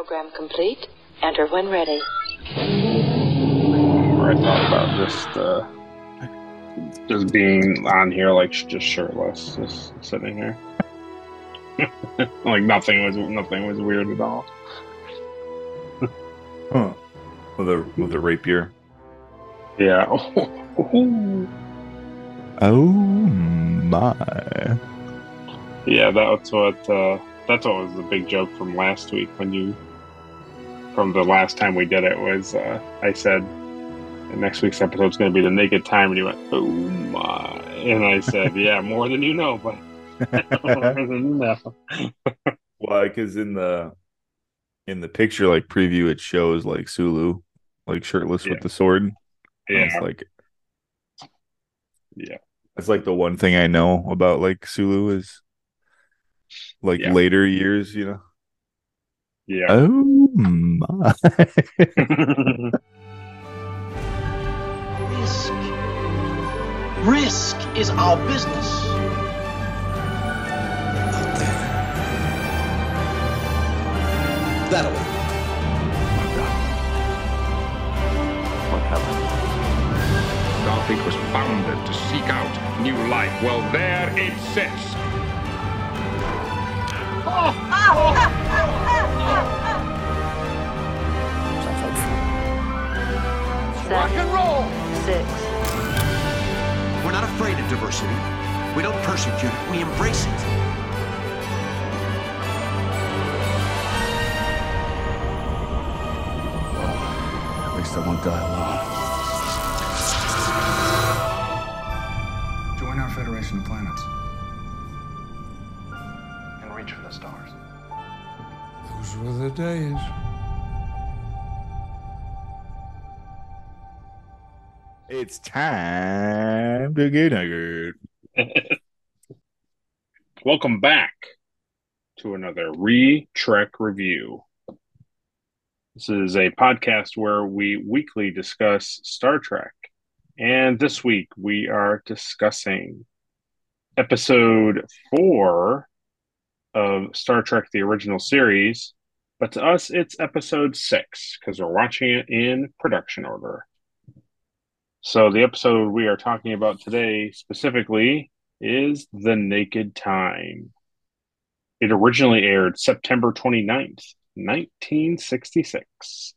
Program complete. Enter when ready. Or I thought about just uh, just being on here like just shirtless, just sitting here. like nothing was nothing was weird at all. Huh. With a with a rapier. Yeah. Oh my. yeah, that's what uh, that's what was the big joke from last week when you from the last time we did it was uh, I said next week's episode is going to be the naked time and you went oh my and I said yeah more than you know but more than you know. Why? Because in the in the picture, like preview, it shows like Sulu, like shirtless Yeah. with the sword. And yeah It's like yeah that's like the one thing I know about like Sulu is like Yeah. later years, you know. Yeah Oh my. Risk. Risk is our business. out there. That way. What happened? Starfleet was founded to seek out new life. Well, there it sits. Sounds like fun. Seven, six, We're not afraid of diversity. We don't persecute it, we embrace it. At least I won't die alone. Join our Federation of Planets. Were the days. It's time to get nugget. Welcome back to another Re Trek review. This is a podcast where we weekly discuss Star Trek. And this week we are discussing episode four of Star Trek the original series. But to us, it's episode six because we're watching it in production order. So the episode we are talking about today specifically is The Naked Time. It originally aired September 29th, 1966.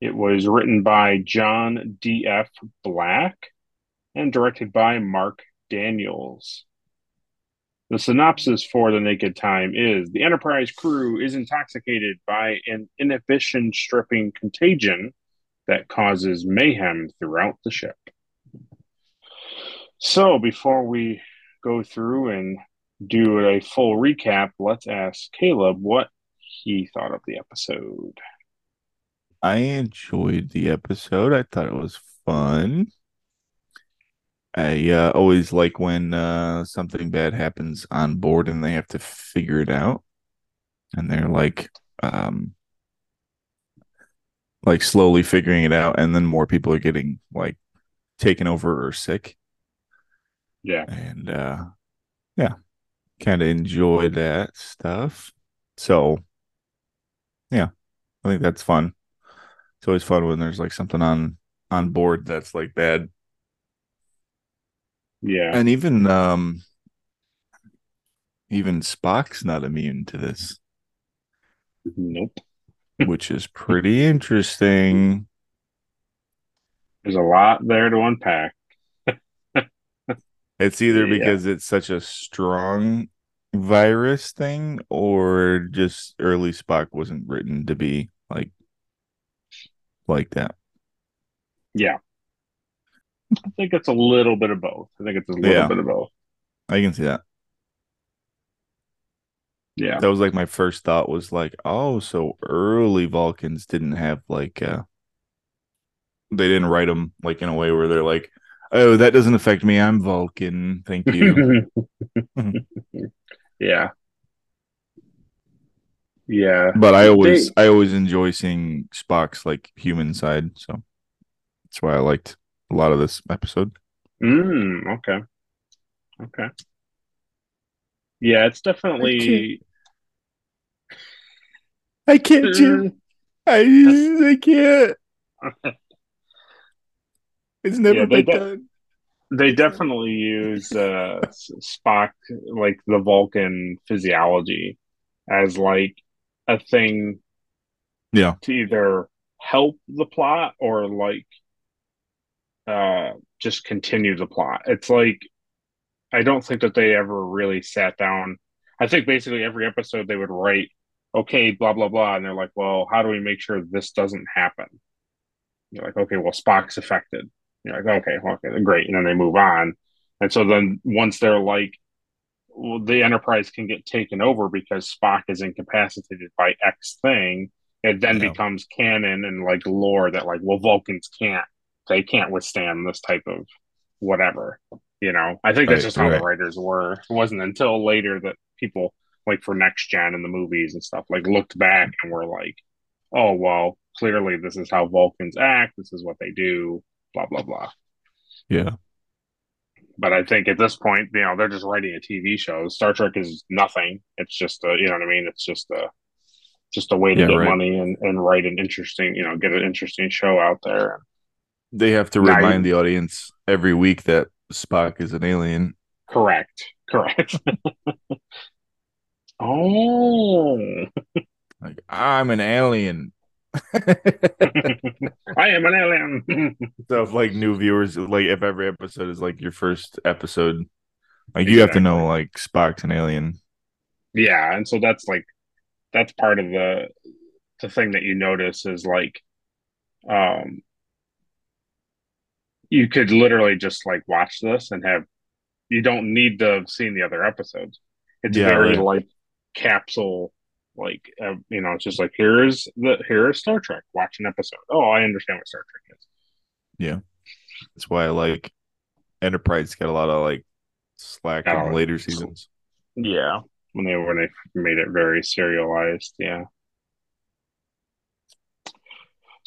It was written by John D.F. Black and directed by Mark Daniels. The synopsis for The Naked Time is The Enterprise crew is intoxicated by an inhibition stripping contagion that causes mayhem throughout the ship. So, before we go through and do a full recap, let's ask Caleb what he thought of the episode. I enjoyed the episode. I thought it was fun. I uh, always like when uh, something bad happens on board and they have to figure it out, and they're like, um, like slowly figuring it out, and then more people are getting like taken over or sick, Yeah. and uh, yeah, kind of enjoy that stuff. So, yeah, I think that's fun. It's always fun when there's like something on on board that's like bad Yeah. and even um even Spock's not immune to this, Nope. which is pretty interesting. There's a lot there to unpack. It's either Yeah. because it's such a strong virus thing or just early Spock wasn't written to be like like that. Yeah. I think it's a little bit of both. I think it's a little Yeah. bit of both. I can see that. Yeah. That was like my first thought was like, oh, so early Vulcans didn't have like uh they didn't write them like in a way where they're like, oh, that doesn't affect me. I'm Vulcan. Thank you. yeah. Yeah. but I always They- I always enjoy seeing Spock's like human side, so that's why I liked a lot of this episode. Mm, okay. Okay. Yeah, it's definitely I can't, Jim. I, I can't. It's never Yeah, been de- done. They definitely use uh, Spock, like the Vulcan physiology, as like a thing Yeah. to either help the plot or like uh, just continue the plot. It's like I don't think that they ever really sat down. I think basically every episode they would write, okay, blah blah blah, and they're like, well, how do we make sure this doesn't happen? You're like, okay, well, Spock's affected. You're like, okay, okay, great, and then they move on. And so then once they're like, well, the Enterprise can get taken over because Spock is incapacitated by X thing, it then Yeah. becomes canon and like lore that like, well, Vulcans can't, they can't withstand this type of whatever. You know, I think that's Right, just how right. the writers were. It wasn't until later that people like for next gen and the movies and stuff like looked back and were like, oh well, clearly this is how Vulcans act. This is what they do. Blah blah blah. Yeah. But I think at this point, you know, they're just writing a TV show. Star Trek is nothing. It's just a, you know what I mean. It's just a, just a way to Yeah, get right. money and and write an interesting, you know, get an interesting show out there. They have to Now remind you- the audience every week that Spock is an alien. Correct. Correct. oh, Like, I'm an alien. I am an alien. So if like new viewers, like if every episode is like your first episode, like you have to know like Spock's an alien. yeah, and so that's like that's part of the the thing that you notice is like um you could literally just like watch this and have you don't need to have seen the other episodes. It's Yeah, very right. like capsule like uh, you know it's just like here's the here is Star Trek watch an episode. Oh, I understand what Star Trek is. Yeah, that's why I like Enterprise got a lot of like slack in Oh, later seasons. Yeah, when they when they made it very serialized, yeah.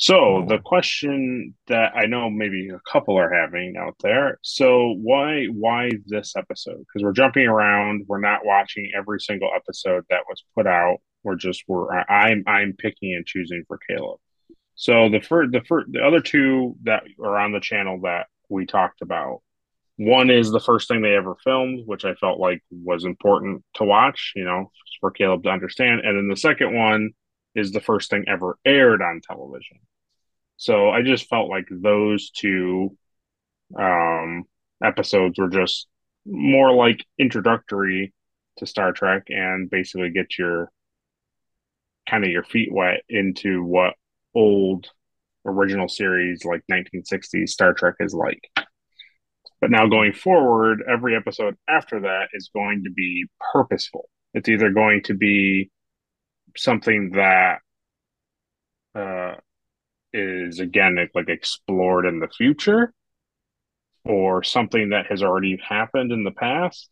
So Oh. the question that I know maybe a couple are having out there. So why why this episode? Because we're jumping around. We're not watching every single episode that was put out. We're just we're I'm I'm picking and choosing for Caleb. So the first the first the other two that are on the channel that we talked about. One is the first thing they ever filmed, which I felt like was important to watch, you know, for Caleb to understand. And then the second one is the first thing ever aired on television. So I just felt like those two um, episodes were just more like introductory to Star Trek and basically get your kind of your feet wet into what old original series like 1960s Star Trek is like. But now going forward, every episode after that is going to be purposeful. It's either going to be something that uh, is again like explored in the future, or something that has already happened in the past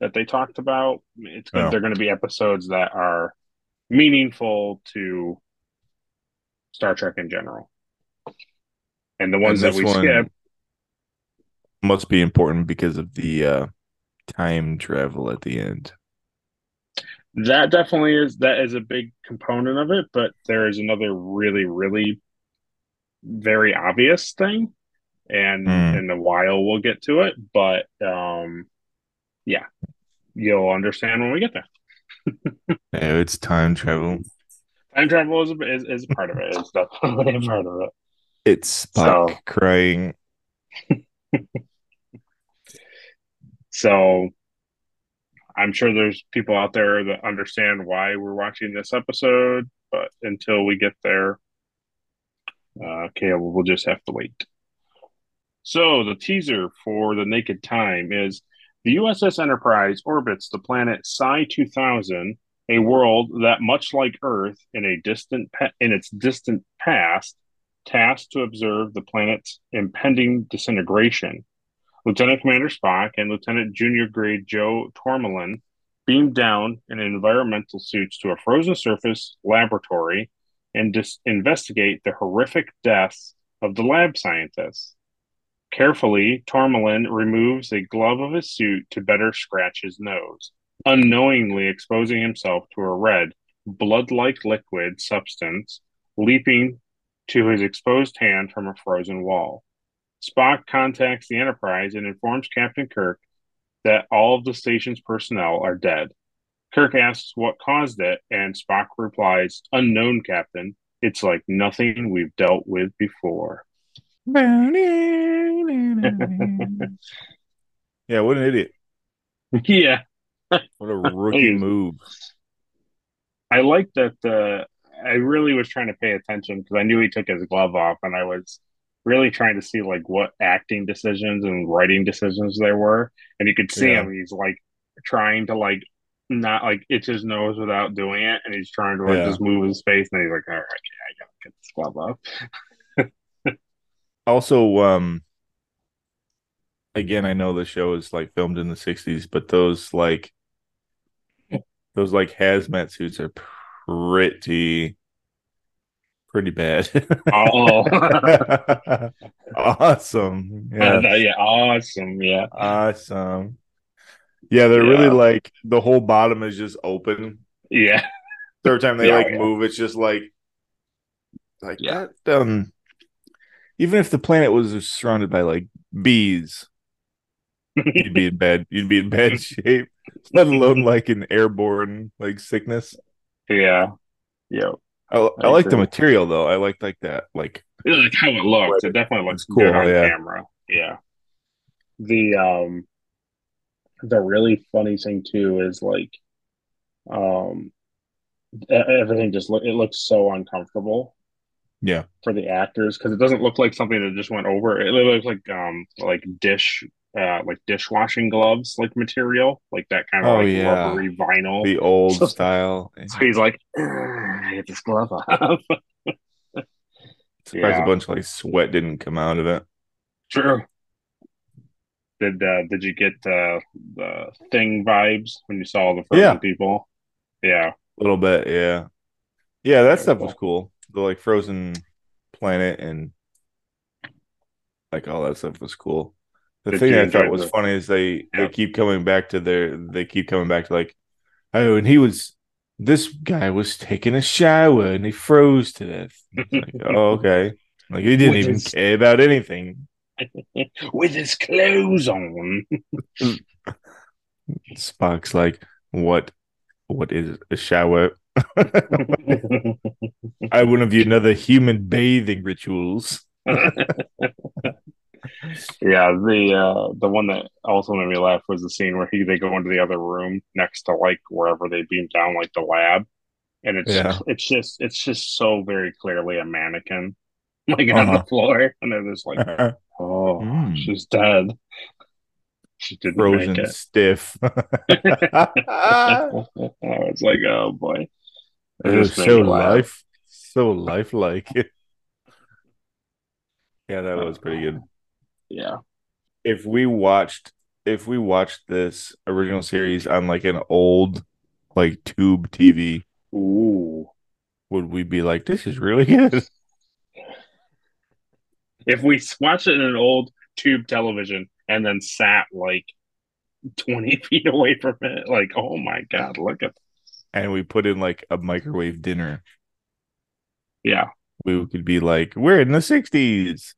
that they talked about. It's Yeah. they're going to be episodes that are meaningful to Star Trek in general, and the ones And that we skip. Must be important because of the uh time travel at the end. That definitely is that is a big component of it, but there is another really, really very obvious thing, and Mm. in a while we'll get to it. But um, yeah, you'll understand when we get there. Yeah, it's time travel. Time travel is a, is, is part of it. It's definitely a part of it. It's Spock So- crying. So I'm sure there's people out there that understand why we're watching this episode, but until we get there, uh, we'll just have to wait. So the teaser for the Naked Time is the USS Enterprise orbits the planet Psi 2000, a world that, much like Earth, in a distant pa- in its distant past, tasked to observe the planet's impending disintegration. Lieutenant Commander Spock and Lieutenant Junior Grade Joe Tormolen beam down in environmental suits to a frozen surface laboratory and dis- investigate the horrific deaths of the lab scientists. Carefully, Tormolen removes a glove of his suit to better scratch his nose, unknowingly exposing himself to a red, blood like liquid substance leaping to his exposed hand from a frozen wall. Spock contacts the Enterprise and informs Captain Kirk that all of the station's personnel are dead. Kirk asks what caused it, and Spock replies, Unknown, Captain. It's like nothing we've dealt with before. yeah, what an idiot. yeah. What a rookie move. I like that uh, I really was trying to pay attention because I knew he took his glove off and I was really trying to see like what acting decisions and writing decisions there were. And you could see Yeah. him, he's like trying to like not like itch his nose without doing it, and he's trying to like Yeah. just move his face, and he's like, All right, yeah, I gotta get this glove off. Also, um again, I know the show is like filmed in the 60s, but those like those like hazmat suits are pretty pretty bad. Oh awesome. yeah. Yeah. yeah, awesome. Yeah. Awesome. Yeah, they're really like the whole bottom is just open. Yeah. Third time they Yeah, like yeah. move, it's just like like Yeah. that. Um, even if the planet was surrounded by like bees, you'd be in bad. You'd be in bad shape. Let alone like an airborne like sickness. yeah. Yeah. I, I, I like the material though. I like like that. Like It's like how it looks. It definitely looks cool, good on yeah. camera. Yeah. The um the really funny thing too is like um everything just look it looks so uncomfortable yeah, for the actors because it doesn't look like something that just went over. It looks like um like dish uh like dishwashing gloves like material like that kind of Oh, like yeah. rubbery vinyl. the old style. so he's like, "Ugh, get this glove off. Surprised Yeah. a bunch of like sweat didn't come out of it. True. Did uh, did you get uh, the thing vibes when you saw the frozen Yeah. people? Yeah, A little bit, yeah. Yeah, that Very stuff was cool. cool. The like frozen planet and like all that stuff was cool. The Did thing I thought was the- funny is they Yeah. they keep coming back to their they keep coming back to like oh and he was this guy was taking a shower and he froze to death. Like, oh, okay. Like he didn't With even his- care about anything. with his clothes on. Spock's like, what what is a shower? I of you another human bathing rituals. Yeah, the uh, the one that also made me laugh was the scene where he they go into the other room next to like wherever they beam down, like the lab, and it's Yeah. it's just it's just so very clearly a mannequin, like on Uh-huh. the floor, and they're just like, oh, Mm. she's dead. She didn't Frozen make it. stiff. I was like, oh boy. It It was so life, so lifelike. yeah, that was pretty good. Yeah. If we watched, if we watched this original series on like an old, like tube TV, Ooh. would we be like, this is really good? If we watched it in an old tube television and then sat like 20 feet away from it, like, oh my God, look at And we put in like a microwave dinner, Yeah. we could be like, we're in the '60s.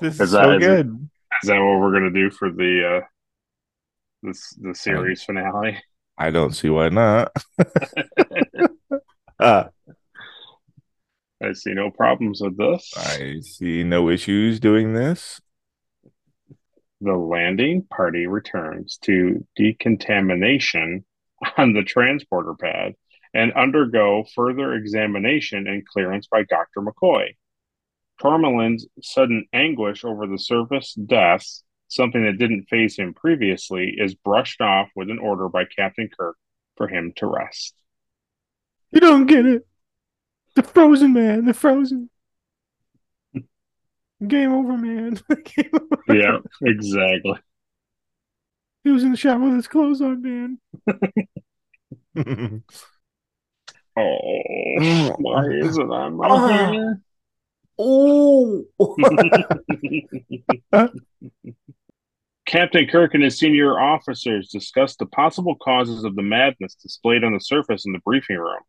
This is, Is so that- is good. Is that what we're gonna do for the uh this the series finale? I don't see why not. uh, I see no problems with this. I see no issues doing this. The landing party returns to decontamination on the transporter pad and undergo further examination and clearance by Dr. McCoy. Tormolen's sudden anguish over the surface deaths, something that didn't phase him previously, is brushed off with an order by Captain Kirk for him to rest. You don't get it. The frozen man, the frozen. Game over, man. Game over. Yeah, exactly. He was in the shower with his clothes on, man. Oh, why is it on my Ah. hair? Oh. Captain Kirk and his senior officers discussed the possible causes of the madness displayed on the surface in the briefing room.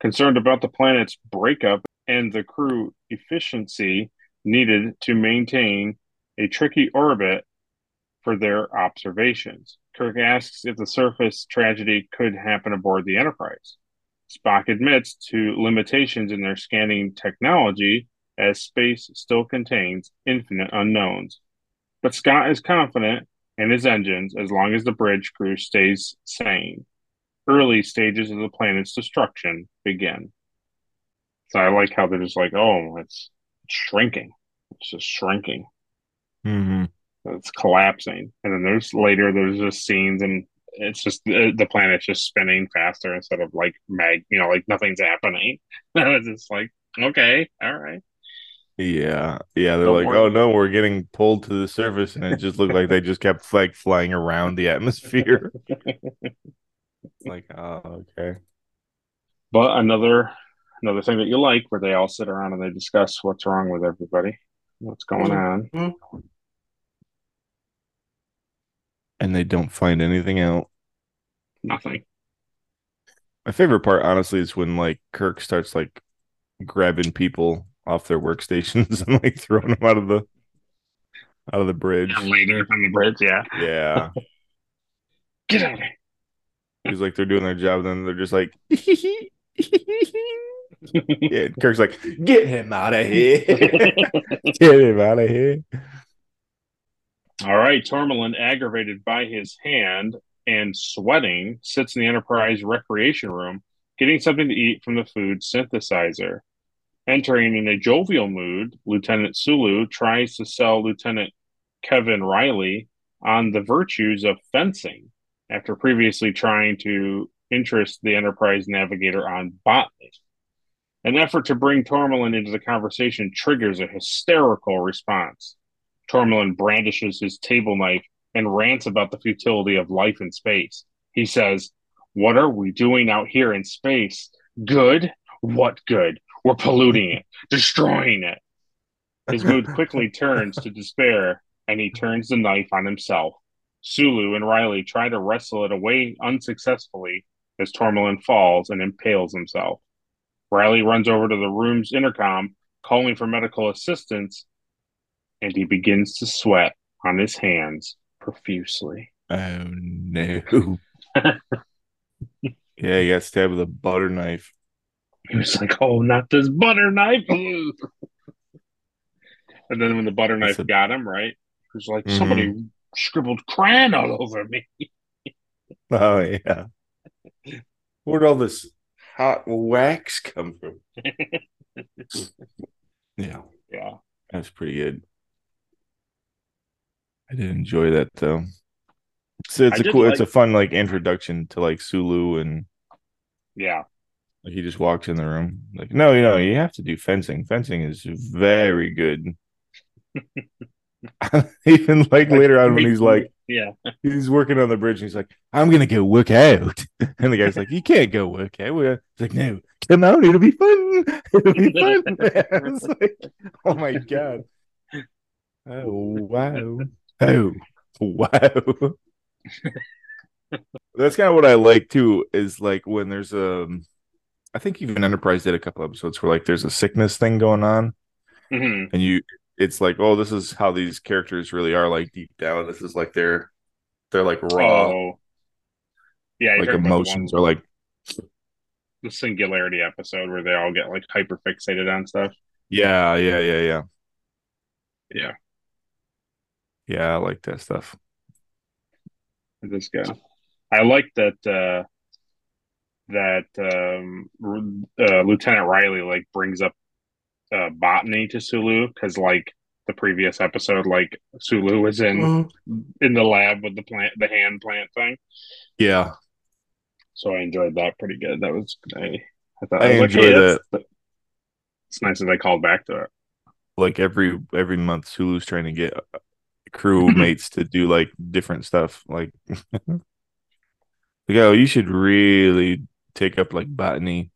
Concerned about the planet's breakup and the crew efficiency needed to maintain a tricky orbit for their observations. Kirk asks if the surface tragedy could happen aboard the Enterprise. Spock admits to limitations in their scanning technology as space still contains infinite unknowns. But Scott is confident in his engines as long as the bridge crew stays sane. Early stages of the planet's destruction begin. So I like how they're just like, oh, it's shrinking. It's just shrinking. Mm-hmm. It's collapsing. And then there's later, there's just scenes and it's just the, the planet's just spinning faster instead of like mag, you know, like nothing's happening. it's just like, okay, all right. Yeah, yeah. They're like, oh no, we're getting pulled to the surface, and it just looked like they just kept like flying around the atmosphere. like, oh, okay. But another another thing that you like where they all sit around and they discuss what's wrong with everybody, what's going mm-hmm. on. And they don't find anything out. Nothing. My favorite part, honestly, is when like Kirk starts like grabbing people off their workstations and like throwing them out of the out of the bridge. later on the bridge, yeah. Yeah, Get out of here. because like they're doing their job, then they're just like, yeah. Kirk's like, get him out of here, get him out of here. All right, Tormolen, aggravated by his hand and sweating, sits in the Enterprise recreation room, getting something to eat from the food synthesizer. Entering in a jovial mood, Lieutenant Sulu tries to sell Lieutenant Kevin Riley on the virtues of fencing after previously trying to interest the Enterprise navigator on botany. An effort to bring Tormolen into the conversation triggers a hysterical response. Tormolen brandishes his table knife and rants about the futility of life in space. He says, What are we doing out here in space? Good? What good? We're polluting it, destroying it. His mood quickly turns to despair, and he turns the knife on himself. Sulu and Riley try to wrestle it away unsuccessfully as Tormolen falls and impales himself. Riley runs over to the room's intercom, calling for medical assistance, and he begins to sweat on his hands profusely. Oh no. yeah, he got stabbed with a butter knife. He was like, "Oh, not this butter knife!" and then when the butter knife a- got him, right? He was like, Mhm. "Somebody scribbled crayon all over me." Oh yeah. Where'd all this hot wax come from? yeah, Yeah, that's pretty good. I did enjoy that though. So it's I a cool, it's a fun like introduction to like Sulu and yeah, like he just walks in the room like, no, you know, you have to do fencing. Fencing is very good. Even like later on when he's like, "Yeah, he's working on the bridge and he's like, I'm gonna go work out. And the guy's like, You can't go work out. We're- He's like, No, come out, it'll be fun. It'll be fun. it's like, oh my god. Oh wow. Oh wow. That's kind of what I like too, is like when there's um I think even Enterprise did a couple episodes where like there's a sickness thing going on hmm and you it's like oh this is how these characters really are like deep down this is like they're they're like raw oh, yeah." like heard about the emotions or like the singularity episode where they all get like hyper fixated on stuff. yeah yeah yeah yeah Yeah, yeah i like that stuff this guy. I like that. uh that um, uh, Lieutenant Riley like brings up uh, botany to Sulu because like the previous episode, like Sulu was in Mm-hmm. in the lab with the plant, the hand plant thing. yeah So I enjoyed that pretty good. That was I, I thought I I, was like, enjoy hey, that. It's nice that they called back to it. like every every month sulu's trying to get uh, crew mates to do like different stuff like like oh you should really take up like botany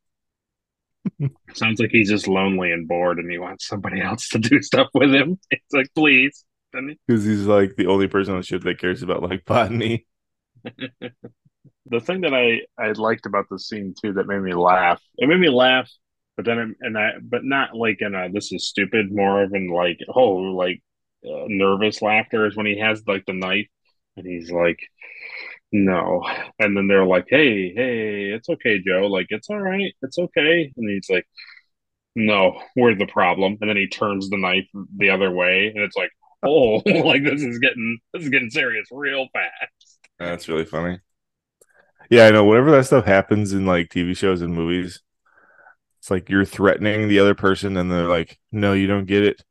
Sounds like he's just lonely and bored, and he wants somebody else to do stuff with him. It's like, please, because he's like the only person on the ship that cares about like botany. the thing that I I liked about the scene too that made me laugh. It made me laugh, but then it, and I but not like in a this is stupid. More of in like oh like uh, nervous laughter is when he has like the knife and he's like no, and then they're like hey hey it's okay Joe like it's all right it's okay and he's like no we're the problem and then he turns the knife the other way and it's like oh like this is getting this is getting serious real fast. That's really funny. Yeah, I know. Whenever that stuff happens in like TV shows and movies, it's like you're threatening the other person, and they're like, "No, you don't get it.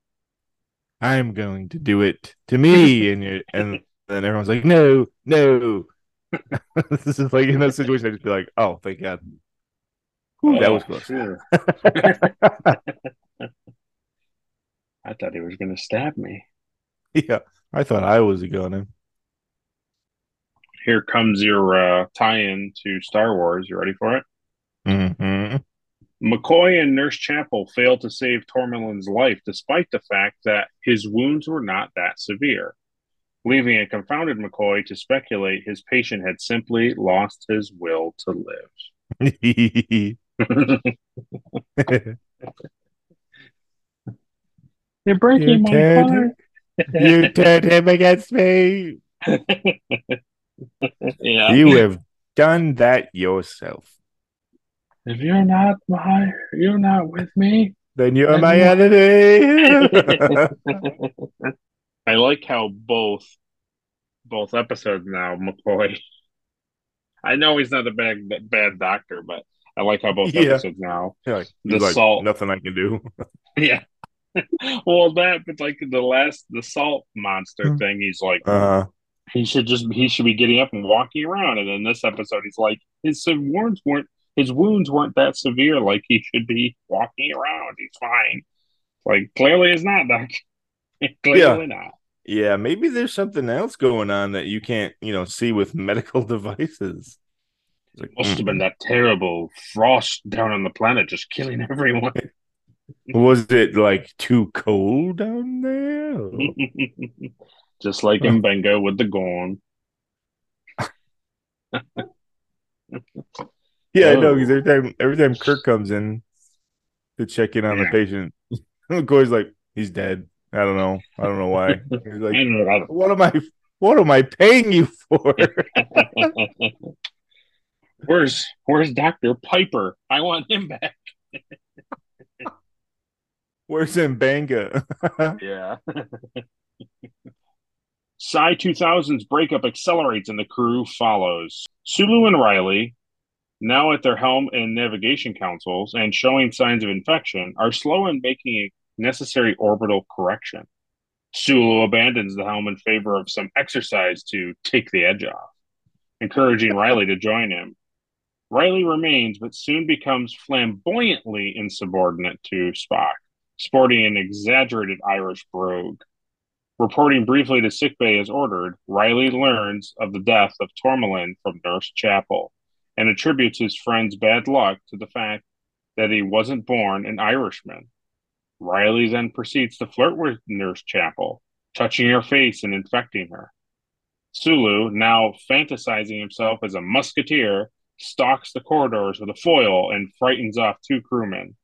I'm going to do it to me," and you and then everyone's like, "No, no." this is like in that situation, I just be like, "Oh, thank God." Ooh, that was Oh, close. phew. I thought he was going to stab me. yeah, I thought I was gonna. Here comes your uh, tie-in to Star Wars. You ready for it? hmm McCoy and Nurse Chapel failed to save Tormolen's life despite the fact that his wounds were not that severe, leaving a confounded McCoy to speculate his patient had simply lost his will to live. You're breaking You my turned heart. you turned him against me. yeah. You have done that yourself. If you're not my, you're not with me. Then you're Then my you- enemy. I like how both both episodes now McCoy. I know he's not a bad bad doctor, but I like how both Yeah. episodes now. Like, The like, salt. nothing I can do. Yeah. well, that but like the last the salt monster Hmm. thing, he's like Uh, he should just he should be getting up and walking around. And in this episode, he's like his wounds weren't his wounds weren't that severe. Like he should be walking around. He's fine. Like clearly, he's not. Doc. clearly not. yeah, maybe there's something else going on that you can't, you know, see with medical devices. It's like, Must have mm. been that terrible frost down on the planet, just killing everyone. Was it like too cold down there? just like in Bengo with the Gorn. Yeah, I know. Because Oh. every time, every time Kirk comes in to check in on the Yeah. patient, McCoy's like, he's dead. I don't know. I don't know why. I like, know what am I? What am I paying you for? where's Where's Doctor Piper? I want him back. Where's M'Benga? Yeah. Psi 2000's breakup accelerates and the crew follows. Sulu and Riley, now at their helm and navigation consoles and showing signs of infection, are slow in making a necessary orbital correction. Sulu abandons the helm in favor of some exercise to take the edge off, encouraging Riley to join him. Riley remains, but soon becomes flamboyantly insubordinate to Spock, sporting an exaggerated Irish brogue. Reporting briefly to sickbay as ordered, Riley learns of the death of Tormolen from Nurse Chapel and attributes his friend's bad luck to the fact that he wasn't born an Irishman. Riley then proceeds to flirt with Nurse Chapel, touching her face and infecting her. Sulu, now fantasizing himself as a musketeer, stalks the corridors with a foil and frightens off two crewmen.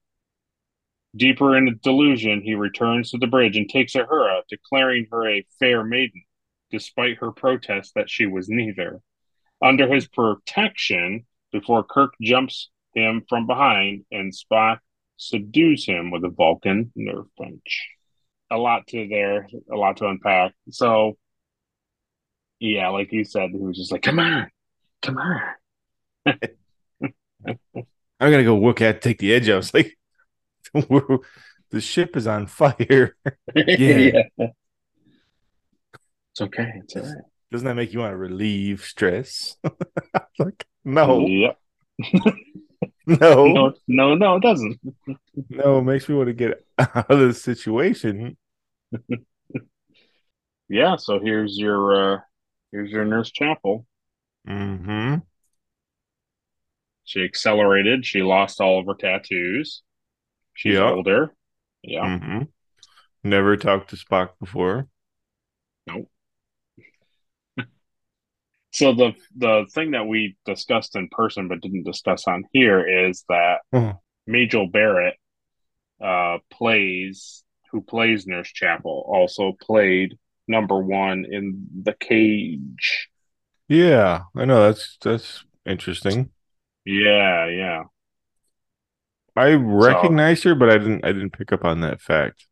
Deeper in the delusion, he returns to the bridge and takes Uhura, declaring her a fair maiden, despite her protest that she was neither. Under his protection, before Kirk jumps him from behind and Spock subdues him with a Vulcan nerve punch. A lot to there, a lot to unpack. So, yeah, like you said, he was just like, "Come on, come on." I'm gonna go look at take the edge. I was like, the ship is on fire. Yeah. It's okay. It's all right. Doesn't that make you want to relieve stress? Like, no, Yep. No, No, no, no, it doesn't. no. It makes me want to get out of the situation. Yeah. So here's your uh here's your Nurse Chapel. Mm-hmm. She accelerated. She lost all of her tattoos. She's Yeah. older. Yeah. Mm-hmm. Never talked to Spock before. Nope. So the the thing that we discussed in person but didn't discuss on here is that Mhm. Majel Barrett uh, plays who plays Nurse Chapel also played number one in The Cage. Yeah, I know that's that's interesting. Yeah, yeah. I recognized her, but I didn't I didn't pick up on that fact.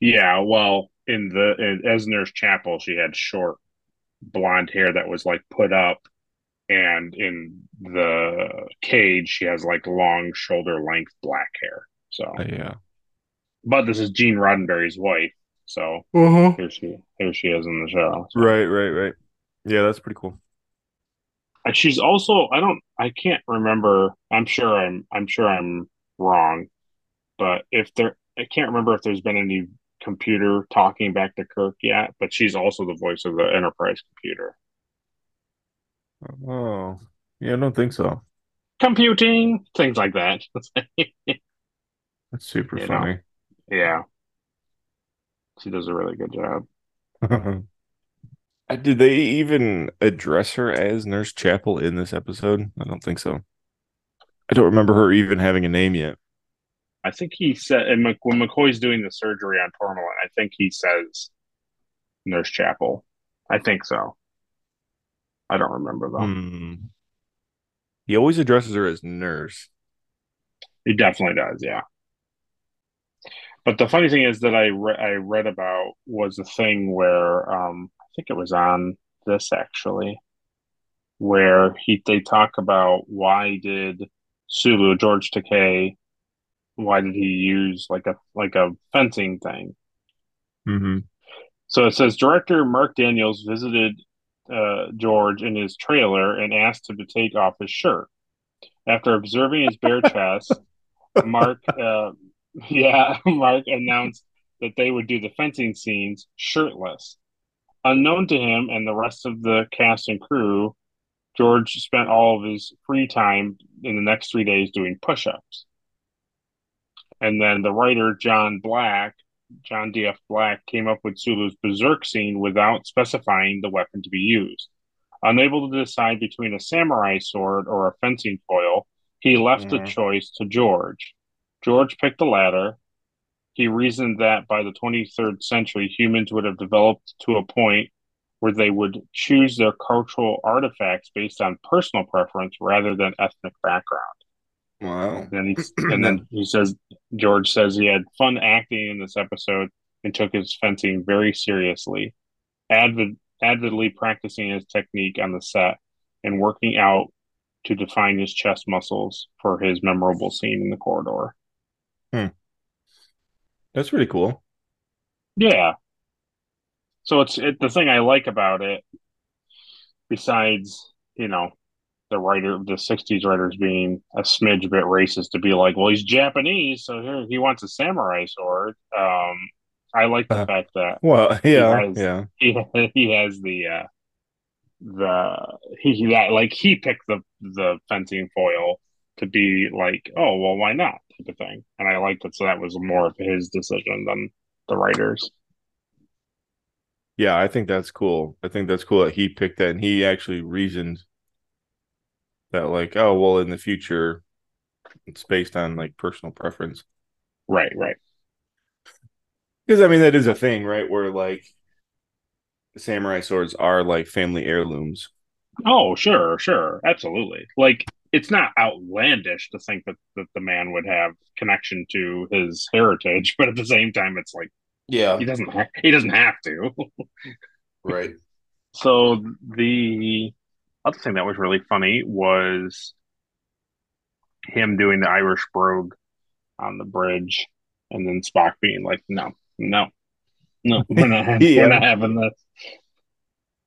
Yeah, well, in the in, as Nurse Chapel, she had short blonde hair that was like put up, and in the cage, she has like long shoulder length black hair. So, Uh, yeah. but this is Gene Roddenberry's wife, so Uh-huh. here she here she is in the show. So- Right, right, right. Yeah, that's pretty cool. And she's also I don't I can't remember. I'm sure I'm I'm sure I'm wrong, but if there I can't remember if there's been any computer talking back to Kirk yet, but she's also the voice of the Enterprise computer. Oh, yeah, I don't think so. Computing, things like that. That's super You know. funny. yeah. She does a really good job. Uh, Did they even address her as Nurse Chapel in this episode? I don't think so. I don't remember her even having a name yet. I think he said and Mc, when McCoy's doing the surgery on Tormolen, I think he says Nurse Chapel. I think so. I don't remember though. Hmm. He always addresses her as nurse. He definitely does, yeah. But the funny thing is that I re- I read about was a thing where um, I think it was on this actually, where he they talk about why did Sulu George Takei, why did he use like a like a fencing thing? Mm-hmm. So it says director Mark Daniels visited uh, George in his trailer and asked him to take off his shirt. After observing his bare chest, Mark, uh, yeah, Mark announced that they would do the fencing scenes shirtless. Unknown to him and the rest of the cast and crew, George spent all of his free time in the next three days doing push ups. And then the writer, John Black, John D.F. Black, came up with Sulu's berserk scene without specifying the weapon to be used. Unable to decide between a samurai sword or a fencing foil, he left the Mhm. choice to George. George picked the latter. He reasoned that by the 23rd century, humans would have developed to a point where they would choose their cultural artifacts based on personal preference rather than ethnic background. Wow. And, he, and then he says, George says he had fun acting in this episode and took his fencing very seriously, avid, avidly practicing his technique on the set and working out to define his chest muscles for his memorable scene in the corridor. Hmm. That's pretty cool. Yeah. So it's it, the thing I like about it, besides you know the writer, the '60s writers being a smidge bit racist to be like, well, he's Japanese, so here he wants a samurai sword. Um, I like the Uh, fact that Well, yeah, has- yeah. he he has the uh, the he he- that like he picked the the fencing foil to be like, oh well, why not type of thing, and I liked it. So that was more of his decision than the writers. Yeah, I think that's cool. I think that's cool that he picked that and he actually reasoned that like, oh, well, in the future it's based on like personal preference. Right, right. Because I mean that is a thing, right? Where like samurai swords are like family heirlooms. Oh, sure, sure, absolutely. Like it's not outlandish to think that, that the man would have connection to his heritage, but at the same time, it's like Yeah. he doesn't ha- he doesn't have to. Right. so the other thing that was really funny was him doing the Irish brogue on the bridge, and then Spock being like, "No, no, no, we're not, Yeah. we're not having this."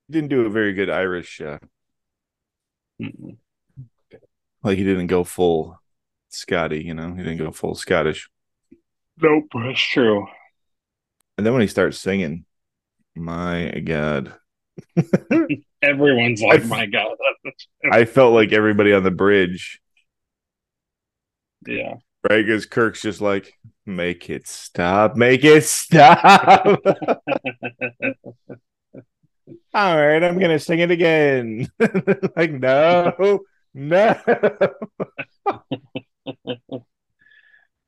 Didn't do a very good Irish uh, like he didn't go full Scotty, you know, he didn't go full Scottish. Nope, that's true. And then when he starts singing, my God. Everyone's like, I- "My God, I felt like everybody on the bridge, yeah." right? Because Kirk's just like, make it stop, make it stop. All right, I'm gonna sing it again. like, no, no.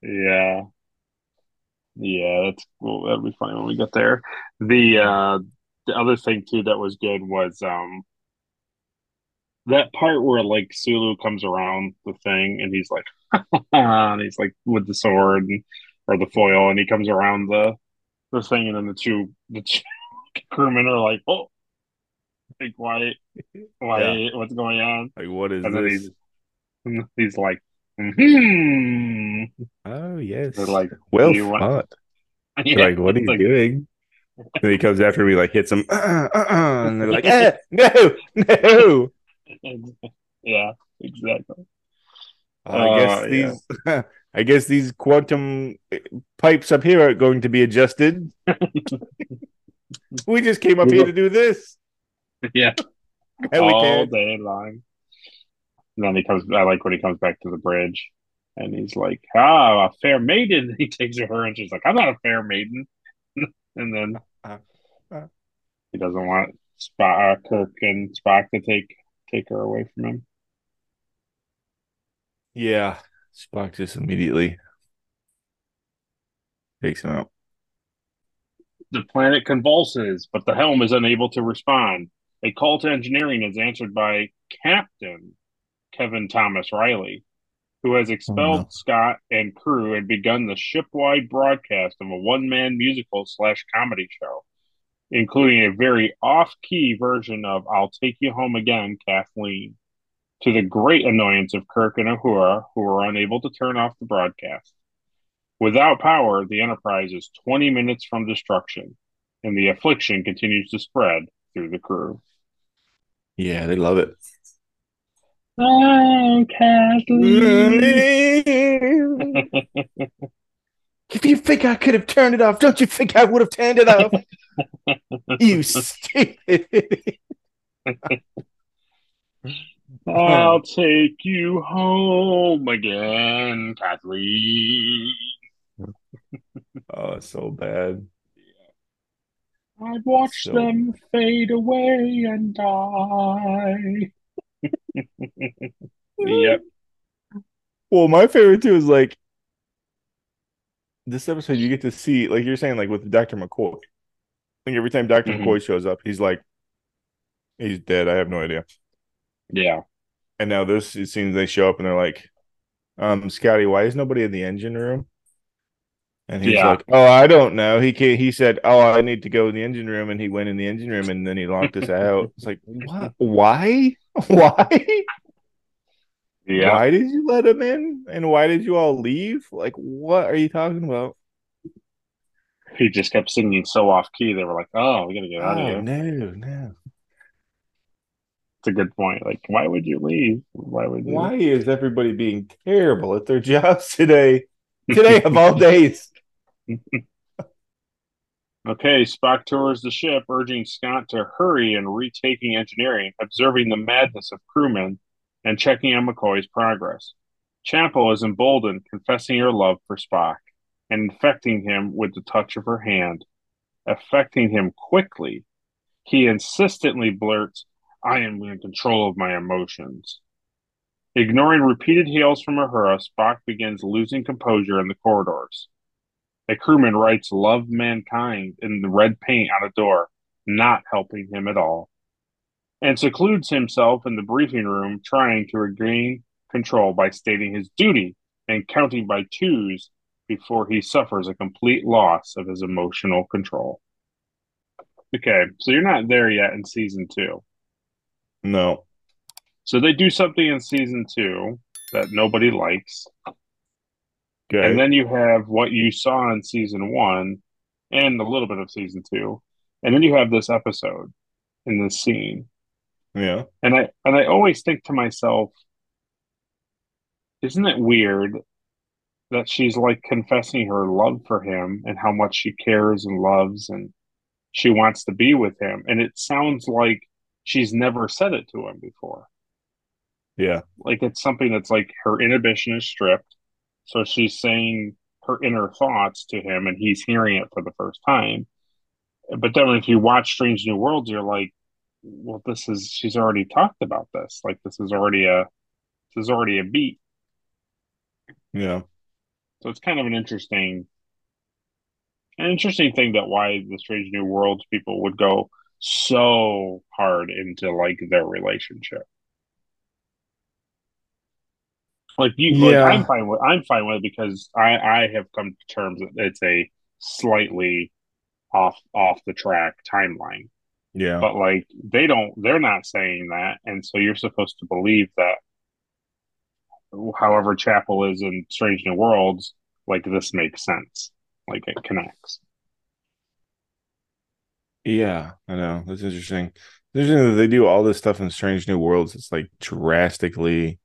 Yeah. Yeah, that's cool. That'll be funny when we get there. The uh the other thing too that was good was um that part where like Sulu comes around the thing and he's like and he's like with the sword and, or the foil and he comes around the the thing and then the two the two crewmen are like, Oh like why why Yeah. what's going on? Like, what is And this? he's he's like hmm Oh yes. They're like, well "Do you want-". Yeah, like, what are you like, doing? And he comes after me, like hits him, uh, uh, uh, and they're like, eh, no, no. yeah, exactly. I guess Oh, these, I guess these quantum eh, pipes up here are going to be adjusted. we just came up here to do this. Yeah, And we all can't. day long. And then he comes. I like when he comes back to the bridge, and he's like, "Ah, a fair maiden." He takes her, and she's like, "I'm not a fair maiden." And then Uh, uh. he doesn't want Spock, uh, Kirk, and Spock to take take her away from him. Yeah, Spock just immediately takes him out. The planet convulses, but the helm is unable to respond. A call to engineering is answered by Captain Kevin Thomas Riley, who has expelled oh, no. Scott and crew and begun the shipwide broadcast of a one man musical slash comedy show, including a very off key version of I'll Take You Home Again, Kathleen, to the great annoyance of Kirk and Uhura, who are unable to turn off the broadcast. Without power, the Enterprise is 20 minutes from destruction, and the affliction continues to spread through the crew. Yeah, they love it. Oh, Kathleen. If you think I could have turned it off, don't you think I would have turned it off? you stupid. I'll take you home again, Kathleen. Oh, it's so bad. I've watched So- them fade away and die. yep. Well, my favorite too is like this episode you get to see, like you're saying, like with Dr. McCoy. Like every time doctor Mhm. McCoy shows up, he's like, he's dead. I have no idea. Yeah. And now this it seems they show up and they're like, um, Scotty, why is nobody in the engine room? And he's Yeah. like, Oh, I don't know. He can't, he said, Oh, I need to go in the engine room, and he went in the engine room and then he locked us out. It's like, what? Why? Why? Yeah. Why did you let him in? And why did you all leave? Like, what are you talking about? He just kept singing so off key. They were like, "Oh, we gotta get out of Oh, here." no, no. It's a good point. Like, why would you leave? Why would you? Why is everybody being terrible at their jobs today? Today of all days. Okay, Spock tours the ship, urging Scott to hurry in retaking engineering, observing the madness of crewmen, and checking on McCoy's progress. Chapel is emboldened, confessing her love for Spock and infecting him with the touch of her hand. Affecting him quickly, he insistently blurts, I am in control of my emotions. Ignoring repeated hails from Uhura, Spock begins losing composure in the corridors. A crewman writes Love Mankind in the red paint on a door, not helping him at all, and secludes himself in the briefing room, trying to regain control by stating his duty and counting by twos before he suffers a complete loss of his emotional control. Okay, so you're not there yet in season two. No. So they do something in season two that nobody likes. Okay. And then you have what you saw in season one and a little bit of season two. And then you have this episode in this scene. yeah. And I and I always think to myself, isn't it weird that she's like confessing her love for him and how much she cares and loves and she wants to be with him. And it sounds like she's never said it to him before. Yeah. Like it's something that's like her inhibition is stripped. So she's saying her inner thoughts to him and he's hearing it for the first time. But then if you watch Strange New Worlds, you're like, well, this is she's already talked about this. Like this is already a this is already a beat. Yeah. So it's kind of an interesting an interesting thing that why the Strange New Worlds people would go so hard into like their relationship. Like you, like, I'm fine with I'm fine with it because I I have come to terms that it's a slightly off off the track timeline. Yeah. But like they don't they're not saying that, and so you're supposed to believe that however Chapel is in Strange New Worlds, like this makes sense. Like it connects. Yeah, I know. That's interesting. It's interesting that they do all this stuff in Strange New Worlds. It's like drastically,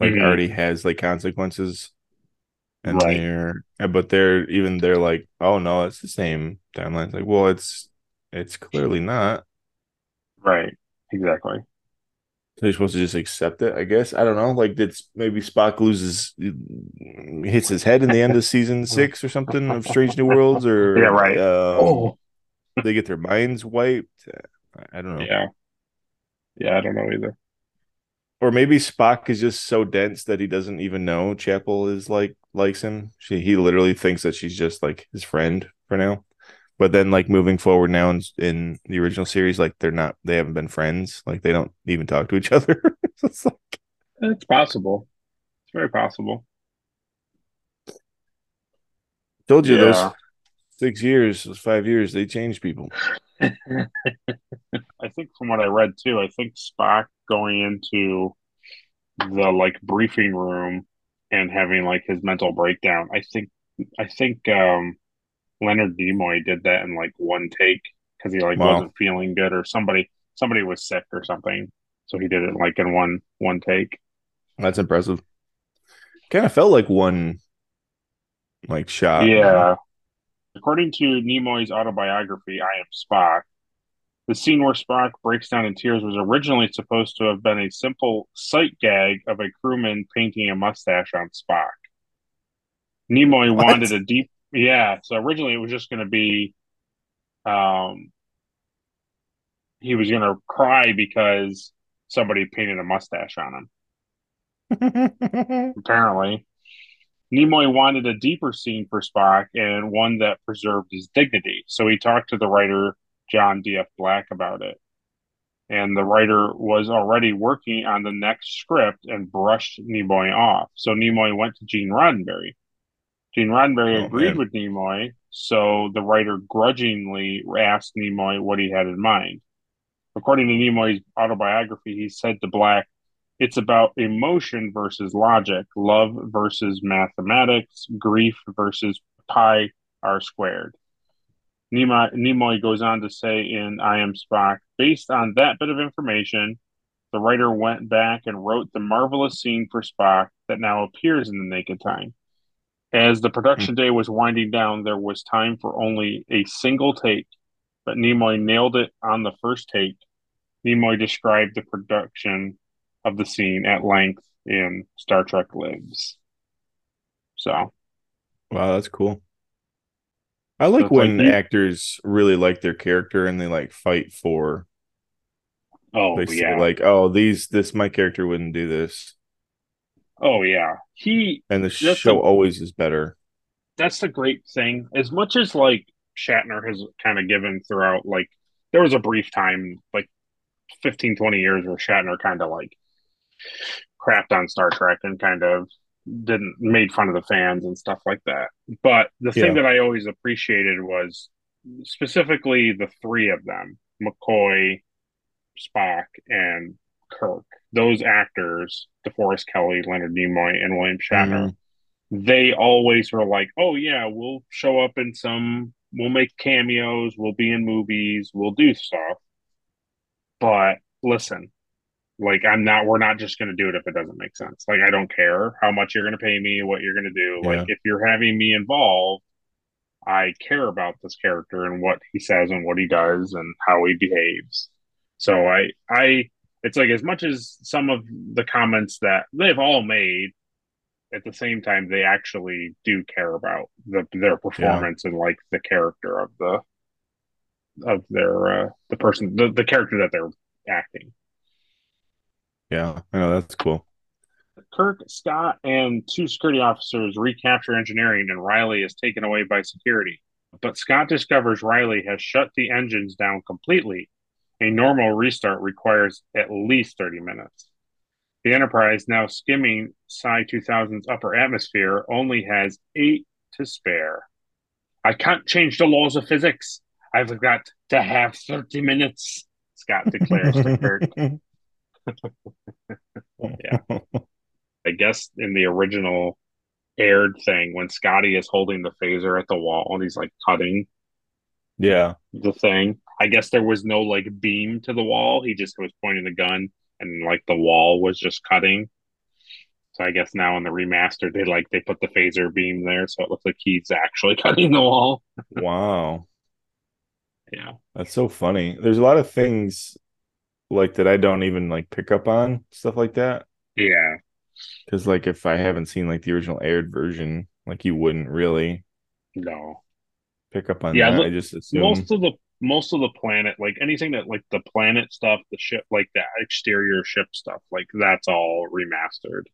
like Mhm. already has like consequences, and Right. they're but they're even they're like, oh no, it's the same timeline. It's like, well, it's it's clearly not. Right. Exactly. So you're supposed to just accept it, I guess. I don't know. Like, did maybe Spock loses, hits his head in the end of season six or something of Strange New Worlds, or Yeah, right. um, Oh. they get their minds wiped. I don't know. Yeah. Yeah, I don't know either. Or maybe Spock is just so dense that he doesn't even know Chapel is like likes him. She he literally thinks that she's just like his friend for now. But then like moving forward now in, in the original series, like they're not they haven't been friends. Like they don't even talk to each other. it's like It's possible. It's very possible. told you Yeah. those six years, those five years, they change people. I think from what I read too, I think Spock going into the like briefing room and having like his mental breakdown. I think I think um Leonard Nimoy did that in like one take because he like Wow. wasn't feeling good or somebody somebody was sick or something. So he did it like in one one take. That's impressive. Kind of felt like one like shot. Yeah. According to Nimoy's autobiography, I Am Spock, the scene where Spock breaks down in tears was originally supposed to have been a simple sight gag of a crewman painting a mustache on Spock. Nimoy What? wanted a deep yeah, so originally it was just gonna be um he was gonna cry because somebody painted a mustache on him. apparently. Nimoy wanted a deeper scene for Spock and one that preserved his dignity. So he talked to the writer John D.F. Black about it. And the writer was already working on the next script and brushed Nimoy off. So Nimoy went to Gene Roddenberry. Gene Roddenberry Oh, agreed man. with Nimoy, so the writer grudgingly asked Nimoy what he had in mind. According to Nimoy's autobiography, he said to Black, it's about emotion versus logic, love versus mathematics, grief versus pi r squared. Nimoy, goes on to say in I Am Spock, based on that bit of information, the writer went back and wrote the marvelous scene for Spock that now appears in The Naked Time. As the production day was winding down, there was time for only a single take, but Nimoy nailed it on the first take. Nimoy described the production of the scene at length in Star Trek Lives. So, Wow, that's cool. I like like when you- actors really like their character and they like fight for oh they yeah, like, oh, these this my character wouldn't do this. oh yeah, he And the show always is better. that's the great thing. As much as like Shatner has kind of given throughout, like there was a brief time, like 15, 20 years where Shatner kind of like crapped on Star Trek and kind of didn't made fun of the fans and stuff like that. But the thing Yeah. that I always appreciated was specifically the three of them, McCoy, Spock, and Kirk. Those actors, DeForest Kelley, Leonard Nimoy, and William Shatner, mm-hmm. they always were like, "Oh yeah, we'll show up in some, we'll make cameos, we'll be in movies, we'll do stuff." But listen, like I'm not, we're not just going to do it if it doesn't make sense. Like I don't care how much you're going to pay me, what you're going to do. Yeah. Like if you're having me involved, I care about this character and what he says and what he does and how he behaves. So I, I, it's like as much as some of the comments that they've all made, at the same time they actually do care about the, their performance and like the character of the of their uh, the person the, the character that they're acting. Yeah, I know that's cool. Kirk, Scott, and two security officers recapture engineering, and Riley is taken away by security. But Scott discovers Riley has shut the engines down completely. A normal restart requires at least 30 minutes. The Enterprise, now skimming Psi 2000's upper atmosphere, only has eight to spare. I can't change the laws of physics. I've got to have 30 minutes, Scott declares to Kirk. yeah. I guess in the original aired thing, when Scotty is holding the phaser at the wall and he's like cutting Yeah, the thing, I guess there was no like beam to the wall. He just was pointing the gun and like the wall was just cutting. So I guess now in the remaster, they like they put the phaser beam there, so it looks like he's actually cutting the wall. wow, Yeah, that's so funny. There's a lot of things like that I don't even like pick up on stuff like that. yeah, Because like if I haven't seen like the original aired version, like you wouldn't really no. pick up on Yeah, that. look, I just assume. Most of the most of the planet, like anything that like the planet stuff, the ship, like the exterior ship stuff, like that's all remastered.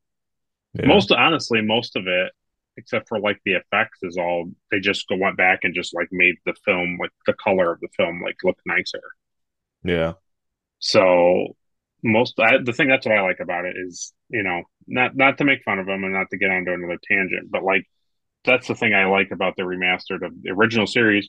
Yeah. Most honestly, most of it, except for like the effects, is all they just go went back and just like made the film like the color of the film like look nicer. yeah, So most I, the thing that's what I like about it is you know not not to make fun of them and not to get onto another tangent, but like that's the thing I like about the remastered of the original series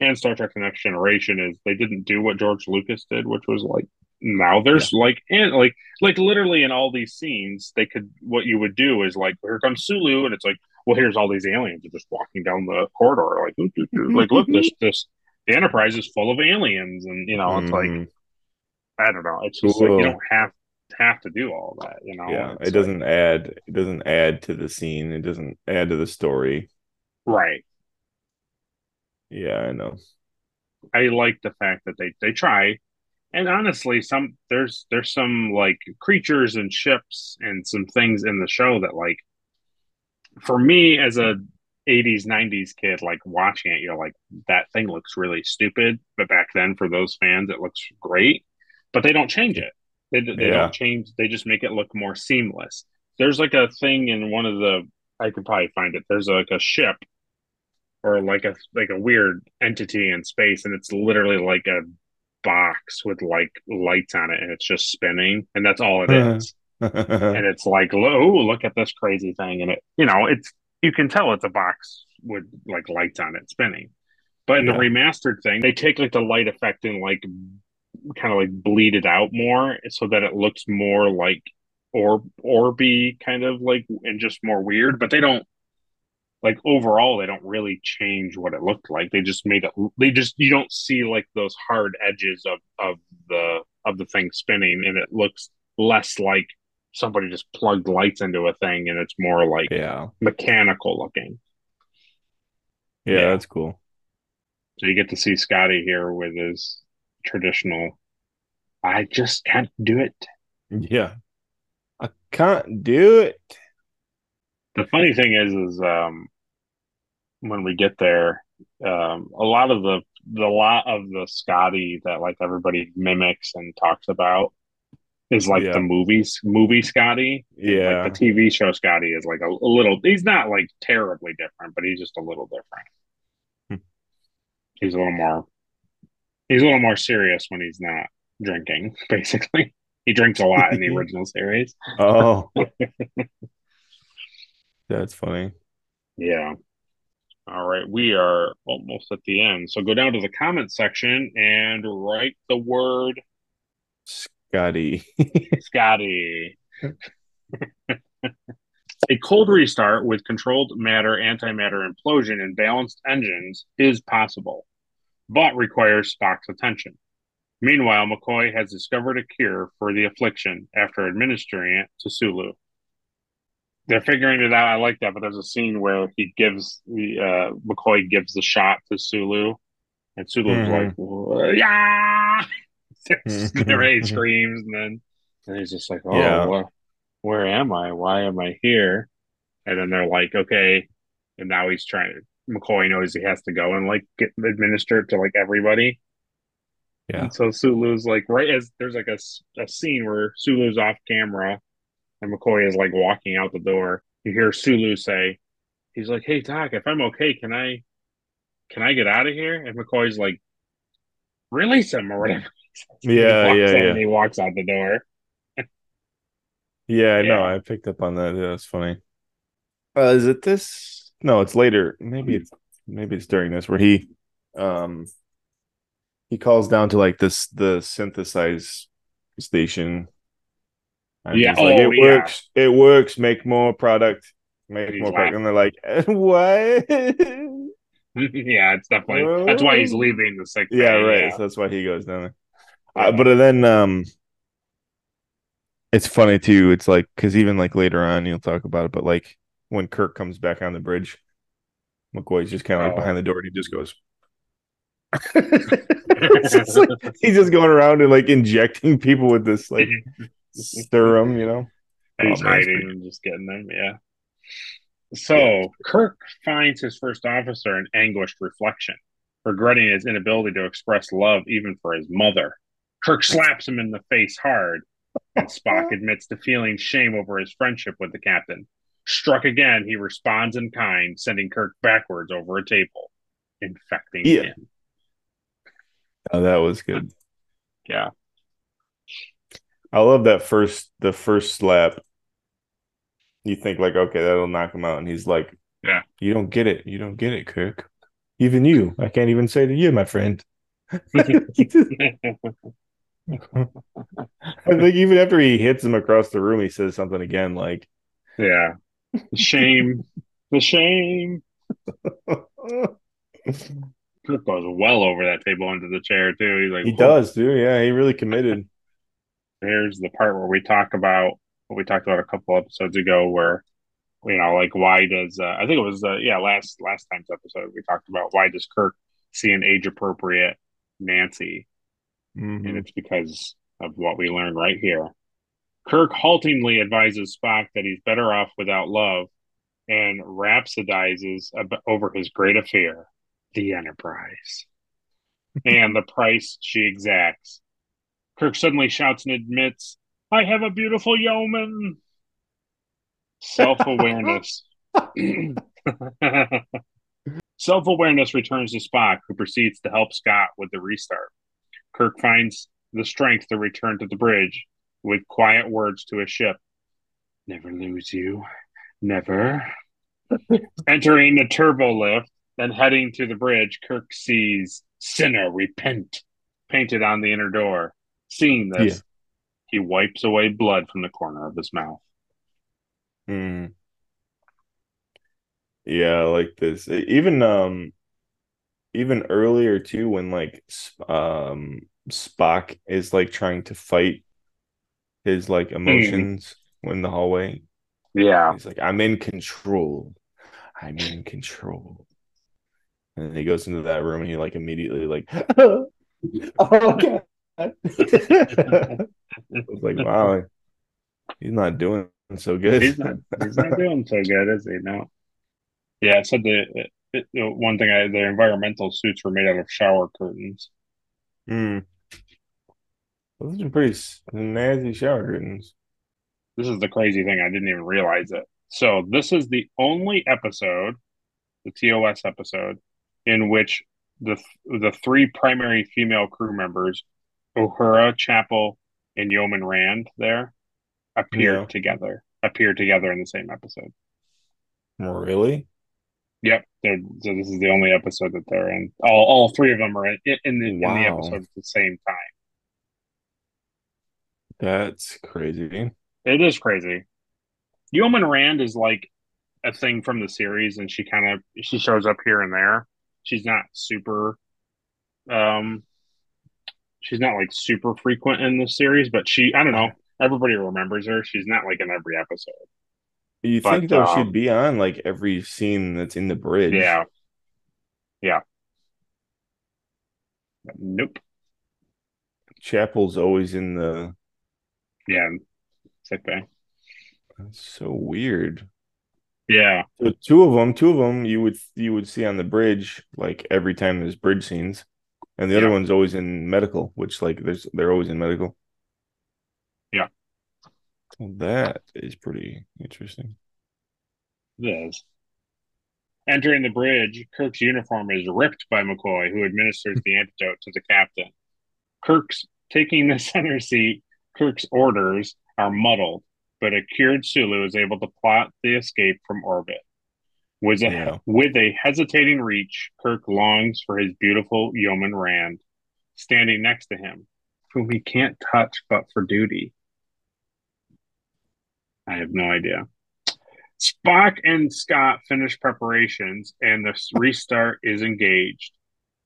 and Star Trek: The Next Generation is they didn't do what George Lucas did, which was like now there's like and like like literally in all these scenes they could what you would do is like here comes Sulu and it's like well here's all these aliens are just walking down the corridor like like look this this the Enterprise is full of aliens and you know it's like Mhm. I don't know. It's just like you don't have have to do all that, you know. yeah. It's It doesn't add. It doesn't add to the scene. It doesn't add to the story. right. Yeah, I know. I like the fact that they they try, and honestly, some there's there's some like creatures and ships and some things in the show that like, for me as a 80s 90s kid like watching it you're like that thing looks really stupid but back then for those fans it looks great but they don't change it. They, they Yeah. don't change they just make it look more seamless. There's like a thing in one of the i could probably find it. There's like a ship or like a like a weird entity in space and it's literally like a box with like lights on it and it's just spinning and that's all it uh-huh. is. And it's like oh look at this crazy thing and it you know it's you can tell it's a box with like lights on it spinning. But in Yeah. the remastered thing they take like the light effect and like kind of like bleed it out more so that it looks more like or orby kind of like and just more weird but they don't like overall they don't really change what it looked like they just made it they just you don't see like those hard edges of of the of the thing spinning and it looks less like somebody just plugged lights into a thing and it's more like yeah. mechanical looking yeah, Yeah. that's cool. so you get to see scotty here with his traditional i just can't do it Yeah, I can't do it. the funny thing is is um when we get there um a lot of the the lot of the scotty that like everybody mimics and talks about is like Yeah. the movies movie scotty Yeah, like the tv show scotty is like a, a little he's not like terribly different but he's just a little different Hmm. he's a little more he's a little more serious when he's not drinking basically he drinks a lot in the original series Oh, that's funny. Yeah. All right. We are almost at the end. So go down to the comment section and write the word Scotty. Scotty. A cold restart with controlled matter antimatter implosion and balanced engines is possible, but requires Spock's attention. Meanwhile, McCoy has discovered a cure for the affliction after administering it to Sulu. They're figuring it out. I like that, but there's a scene where he gives the uh, McCoy gives the shot to Sulu, and Sulu's Mhm. like, "Wha- "Yeah!" Everybody screams, and then and he's just like, "Oh, Yeah. where am I? Why am I here?" And then they're like, "Okay," and now he's trying. McCoy knows he has to go and like get administered to like everybody, Yeah. And so Sulu's like right as there's like a, a scene where Sulu's off camera and McCoy is like walking out the door. You hear Sulu say, he's like, Hey Doc, if I'm okay, can I can I get out of here? And McCoy's like, release him or whatever. Yeah, walks yeah, yeah. And he walks out the door. Yeah, I know. I picked up on that. Yeah, that's funny. Uh, is it this? No, it's later. Maybe it's maybe it's during this where he um he calls down to like this the synthesize station. And Yeah, like, oh, it yeah. works. It works. Make more product. Make He's more product. And they're like, what? yeah, it's definitely that's why he's leaving the sick. Yeah, right. yeah. So that's why he goes down there. Yeah. Uh, but then um it's funny too. It's like because even like later on you'll talk about it, but like when Kirk comes back on the bridge, McCoy's just kind of like Oh. behind the door and he just goes. Just like- he's just going around and like injecting people with this like serum, you know. And he's Oh, man, hiding and just getting them. Yeah. So Kirk finds his first officer in anguished reflection, regretting his inability to express love even for his mother. Kirk slaps him in the face hard, and Spock admits to feeling shame over his friendship with the captain. Struck again, he responds in kind, sending Kirk backwards over a table, infecting Yeah. him. Oh, that was good. Yeah. I love that first the first slap. You think like, okay, that'll knock him out, and he's like, Yeah. you don't get it, you don't get it, Kirk. Even you, I can't even say to you, my friend. I think even after he hits him across the room, he says something again like, yeah. The shame. The shame. Kirk goes well over that table into the chair too. He's like, he "Whoa." does, dude. Yeah, he really committed. Here's the part where we talk about what we talked about a couple episodes ago, where you know, like why does uh, I think it was uh, yeah last last time's episode we talked about why does Kirk see an age appropriate Nancy, and Mhm. it's because of what we learned right here. Kirk haltingly advises Spock that he's better off without love, and rhapsodizes ab- over his great affair, the Enterprise, and the price she exacts. Kirk suddenly shouts and admits, I have a beautiful yeoman. Self awareness. Self awareness returns to Spock, who proceeds to help Scott with the restart. Kirk finds the strength to return to the bridge with quiet words to his ship Never lose you. Never. Entering the turbo lift and heading to the bridge, Kirk sees Sinner Repent painted on the inner door. Seeing this, Yeah. he wipes away blood from the corner of his mouth. Mm. Yeah, I like this. Even um even earlier too when like um Spock is like trying to fight his like emotions in the hallway. Yeah. He's like, I'm in control. I'm in control. And then he goes into that room and he like immediately like oh god. I was like, wow, he's not doing so good. He's not he's not doing so good, is he? No. Yeah, it said the one thing I, the environmental suits were made out of shower curtains. Hmm. Those are pretty s- nasty shower curtains. This is the crazy thing. I didn't even realize it. So this is the only episode, the TOS episode, in which the the three primary female crew members, Uhura, Chapel, and Yeoman Rand, there appear Yeah. together. Appear together in the same episode. Oh, really? Yep. So this is the only episode that they're in. All all three of them are in, in, the, in the episode at the same time. That's crazy. It is crazy. Yeoman Rand is like a thing from the series, and she kind of she shows up here and there. She's not super, um, she's not like super frequent in the series, but she I don't know. Everybody remembers her. She's not like in every episode. You But, think though um, she'd be on like every scene that's in the bridge? Yeah, yeah. Nope. Chapel's always in the. Yeah, sick bay. That's so weird. Yeah, So two of them, two of them, you would you would see on the bridge like every time there's bridge scenes, and the other one's always in medical, which like there's they're always in medical. Yeah. So that is pretty interesting. It is. Entering the bridge, Kirk's uniform is ripped by McCoy, who administers the antidote to the captain. Kirk's taking the center seat. Kirk's orders are muddled, but a cured Sulu is able to plot the escape from orbit. With a, Yeah. with a hesitating reach, Kirk longs for his beautiful yeoman Rand, standing next to him, whom he can't touch but for duty. I have no idea. Spock and Scott finish preparations, and the restart is engaged.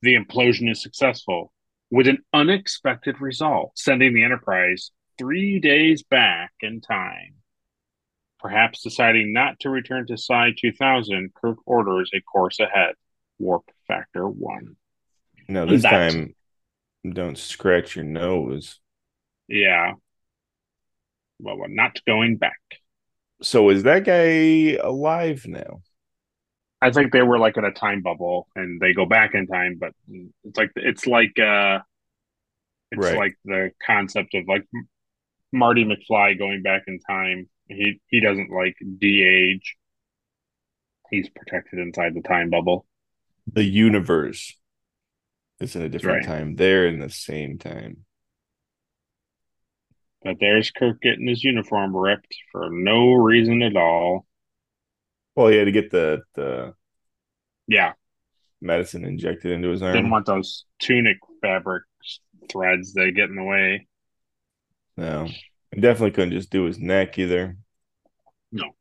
The implosion is successful with an unexpected result, sending the Enterprise three days back in time. Perhaps deciding not to return to Psi 2000, Kirk orders a course ahead. Warp factor one. No, this time don't scratch your nose. Yeah. Well, we're not going back. So is that guy alive now? I think they were like in a time bubble and they go back in time, but it's like it's like uh it's Right. like the concept of like Marty McFly going back in time. He he doesn't like de-age. He's protected inside the time bubble. The universe is in a different right. time. They're in the same time. But there's Kirk getting his uniform ripped for no reason at all. Well, he had to get the the Yeah, medicine injected into his arm. didn't want those tunic fabric threads that get in the way. No, definitely couldn't just do his neck either. No.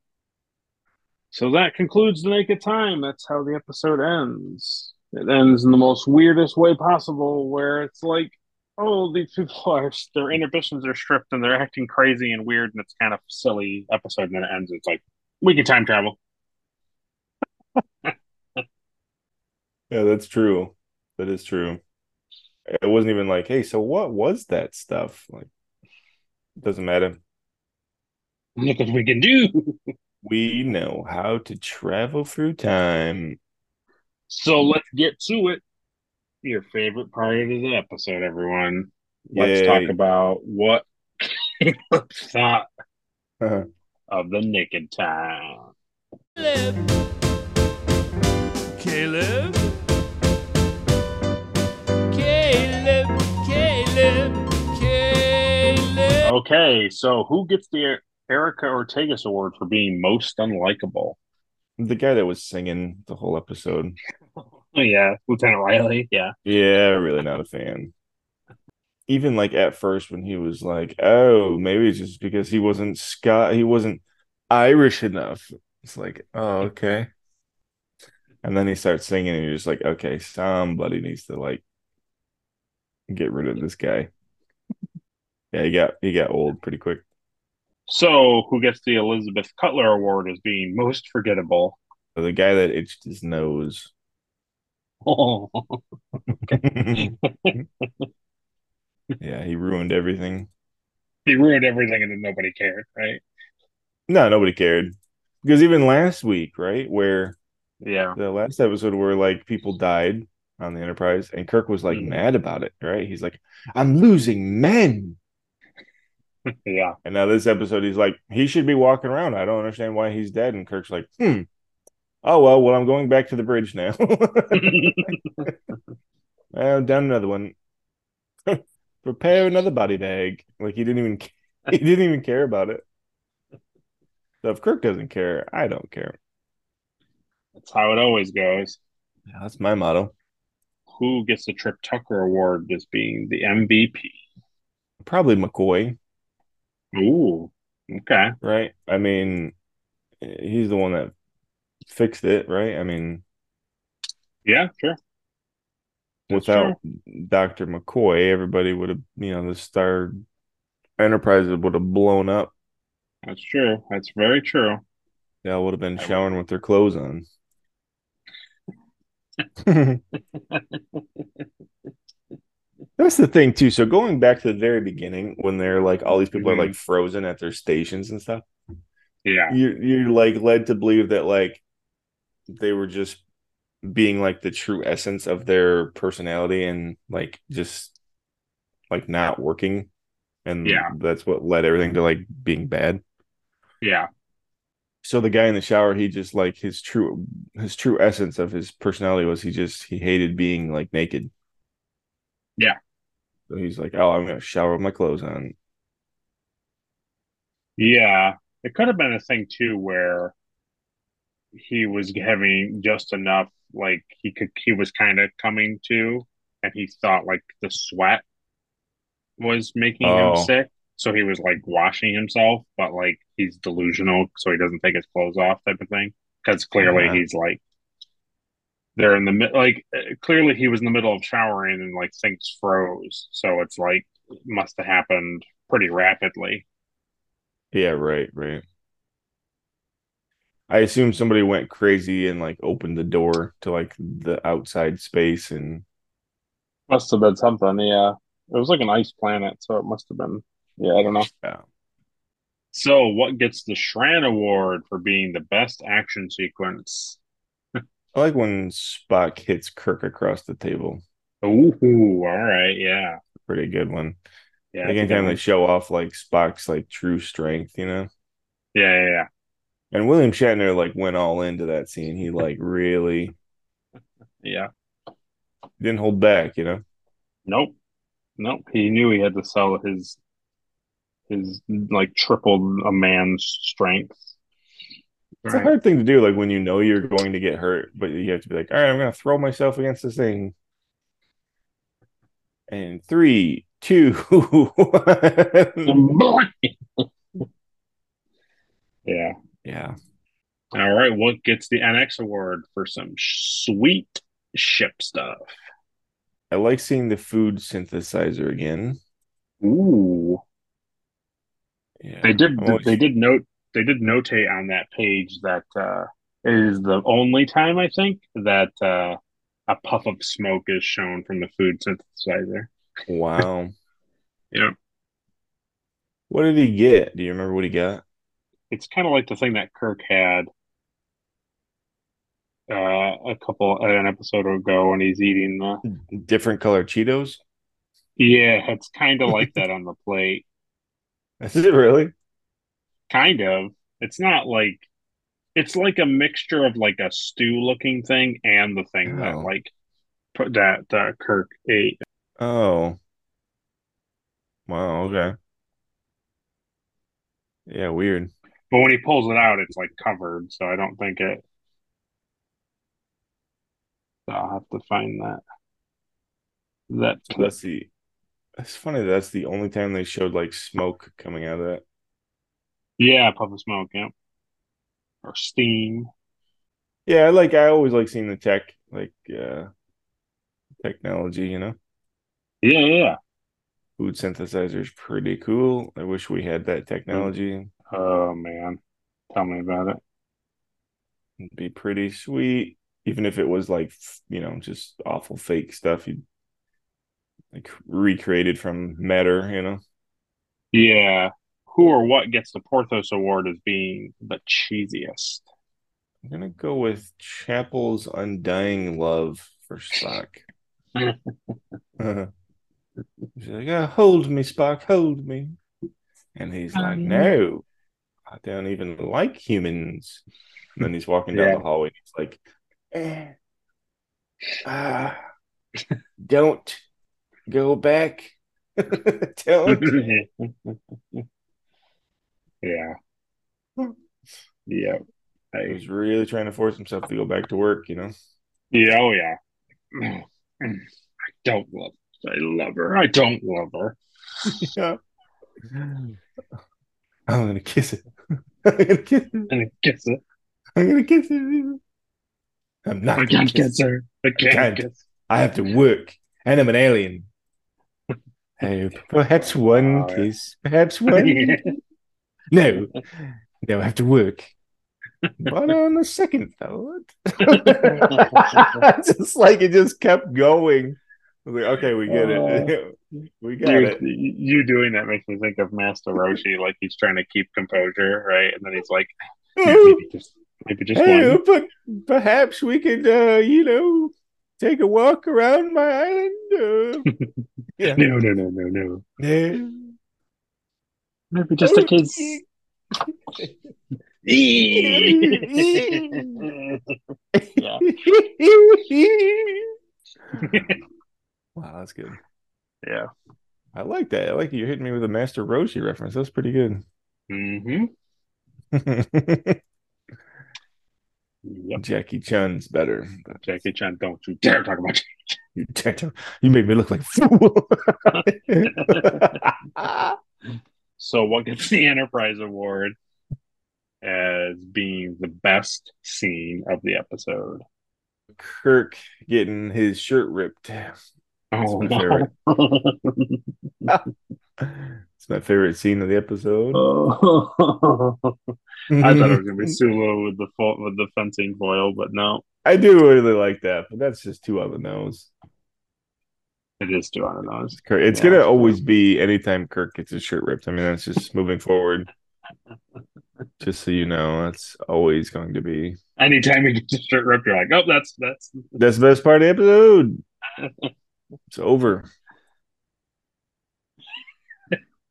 So that concludes the Naked Time. That's how the episode ends. It ends in the most weirdest way possible, where it's like, oh, these people are their inhibitions are stripped and they're acting crazy and weird, and it's kind of silly episode. And then it ends. It's like we can time travel. Yeah, that's true. That is true. It wasn't even like, hey, so what was that stuff? Like, doesn't matter. Look what we can do. We know how to travel through time. So let's get to it. Your favorite part of the episode, everyone. Let's Yay. talk about what Caleb thought Uh-huh. of the Naked Time. Caleb. Caleb. Okay, so who gets the Erica Ortegas Award for being most unlikable? The guy that was singing the whole episode. Oh, yeah, Lieutenant Riley. Yeah. Yeah, really not a fan. Even like at first when he was like, "Oh, maybe it's just because he wasn't Scott, he wasn't Irish enough." It's like, "Oh, okay." And then he starts singing, and you're just like, "Okay, somebody needs to like get rid of this guy." Yeah, he got he got old pretty quick. So who gets the Elizabeth Cutler Award as being most forgettable? The guy that itched his nose. Oh, yeah, he ruined everything. he ruined everything and then nobody cared, right? No, nobody cared. Because even last week, right, where Yeah. the last episode where like people died on the Enterprise and Kirk was like Mhm. mad about it, right? He's like, I'm losing men. Yeah. And now this episode, he's like, he should be walking around. I don't understand why he's dead. And Kirk's like, hmm. Oh well, well, I'm going back to the bridge now. oh, down another one. Prepare another body bag. Like he didn't even he didn't even care about it. So if Kirk doesn't care, I don't care. That's how it always goes. Yeah, that's my motto. Who gets the Trip Tucker Award as being the MVP? Probably McCoy, Ooh. Okay. right? I mean, he's the one that fixed it, right? I mean, Yeah, sure. Without Dr. McCoy, everybody would have, you know, the Star Enterprise would have blown up. That's true. That's very true. They all would have been showering with their clothes on. That's the thing too. So going back to the very beginning, when they're like all these people Mhm. are like frozen at their stations and stuff, Yeah. you're you're like led to believe that like they were just being like the true essence of their personality and like just like not working and Yeah. that's what led everything to like being bad Yeah. so the guy in the shower he just like his true his true essence of his personality was he just he hated being like naked Yeah. So he's like oh i'm gonna shower with my clothes on Yeah. It could have been a thing too where he was having just enough, like he could, he was kind of coming to, and he thought like the sweat was making Oh. him sick. So he was like washing himself, but like he's delusional, so he doesn't take his clothes off, type of thing. Because clearly Uh-huh. he's like, they're in the mid, like uh, clearly he was in the middle of showering and like things froze. So it's like it must have happened pretty rapidly. yeah right right i assume somebody went crazy and like opened the door to like the outside space and Must have been something, yeah. It was like an ice planet, so it must have been. Yeah, I don't know. Yeah. So, what gets the Shran Award for being the best action sequence? I like when Spock hits Kirk across the table. Ooh, all right, yeah, Pretty good one. yeah, like that's a good they show off like Spock's like true strength, you know. yeah, yeah, yeah, And William Shatner like went all into that scene. He like really yeah. didn't hold back, you know. Nope, nope. He knew he had to sell his his like tripled a man's strength. It's a hard thing to do, like when you know you're going to get hurt, but you have to be like, all right, I'm gonna throw myself against this thing. And three, two, one. yeah. yeah. All right. What gets the NX award for some sweet ship stuff? I like seeing the food synthesizer again. Ooh. Yeah. They did. Always- They did note. They did notate on that page that uh, it is the only time I think that uh, a puff of smoke is shown from the food synthesizer. Wow. Yeah, What did he get? Do you remember what he got? it's kind of like the thing that Kirk had uh, a couple an episode ago when he's eating the. Different color Cheetos? Yeah, it's kind of like that on the plate. Is it really? Kind of. It's not like. It's like a mixture of like a stew looking thing and the thing that Oh. like put that uh, Kirk ate. Oh. Wow, okay. Yeah, weird. But when he pulls it out, it's like covered, so I don't think it. So I'll have to find that. That So that's the it's funny that's the only time they showed like smoke coming out of that. Yeah, puff of smoke, yeah, or steam. Yeah, I like I always like seeing the tech, like uh technology, you know. Yeah, yeah. Food synthesizer is pretty cool. I wish we had that technology. Oh man, tell me about it. It'd be pretty sweet. Even if it was like, you know, just awful fake stuff you like recreated from matter, you know. Yeah, who or what gets the Porthos Award as being the cheesiest? I'm gonna go with Chapel's Undying Love for Spock. She's like, oh, hold me, Spock, hold me. And he's like, Um, no, I don't even like humans. And then he's walking down Yeah. the hallway. He's like, eh, ah, don't go back. don't. yeah, hmm. yeah, He was really trying to force himself to go back to work, you know? yeah, oh yeah. I don't love. her. I love her. I don't love her. Yeah. I'm gonna kiss it. I'm gonna kiss it. And I kiss it. I'm gonna kiss it. I'm not I gonna can't kiss kiss her. I can't can't. kiss. I have to work, and I'm an alien. Hey, perhaps one Oh, yeah. kiss, perhaps one. No, no, I have to work. But on the second thought, just like it just kept going. I was like, okay, we get it. we got you, it. you doing that makes me think of Master Roshi, like he's trying to keep composure, right? And then he's like, maybe just Maybe just Hey, one. but perhaps we could, uh, you know, take a walk around my island. Uh, yeah. No, no, no, no, no. Yeah. Maybe just a kiss. yeah. wow, that's good. Yeah. I like that. I like you're hitting me with a Master Roshi reference. That's pretty good. Mm-hmm. Yep. Jackie Chan's better. but Jackie Chan, don't you dare talk about You, you make me look like fool. So, what gets the Enterprise Award as being the best scene of the episode? Kirk getting his shirt ripped. It's Oh, my favorite. It's my favorite scene of the episode. Oh. I thought it was gonna be Sulu with the fo- with the fencing foil, but no, I do really like that, but that's just too on the nose. It is the nose. Kirk, it's Yeah. gonna always be anytime Kirk gets his shirt ripped. I mean, that's just moving forward. Just so you know, that's always going to be Anytime you get your shirt ripped, you're like, oh, that's that's that's the best part of the episode. It's over.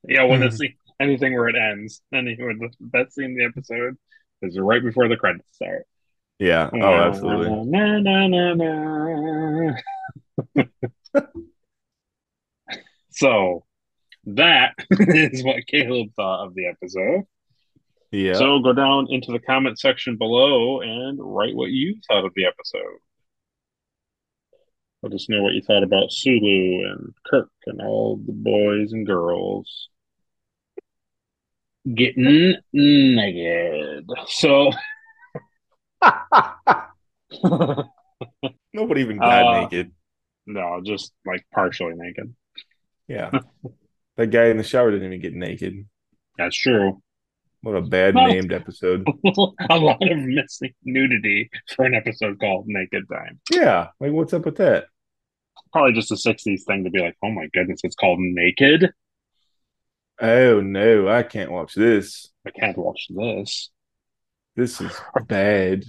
yeah. When Hmm. the scene, anything where it ends, anywhere the best scene in the episode is right before the credits start. Yeah. Oh, absolutely. Na, na, na. so that is what Caleb thought of the episode. Yeah. So go down into the comment section below and write what you thought of the episode. Let us know what you thought about Sulu and Kirk and all the boys and girls getting naked. So Nobody even got Uh, naked. no, just like partially naked. Yeah. that guy in the shower didn't even get naked. That's true. What a bad Well- named episode. a lot of missing nudity for an episode called Naked Time. Yeah. Like, what's up with that? Probably just a 60s thing to be like, oh my goodness, it's called Naked. Oh, no. I can't watch this. I can't watch this. This is bad.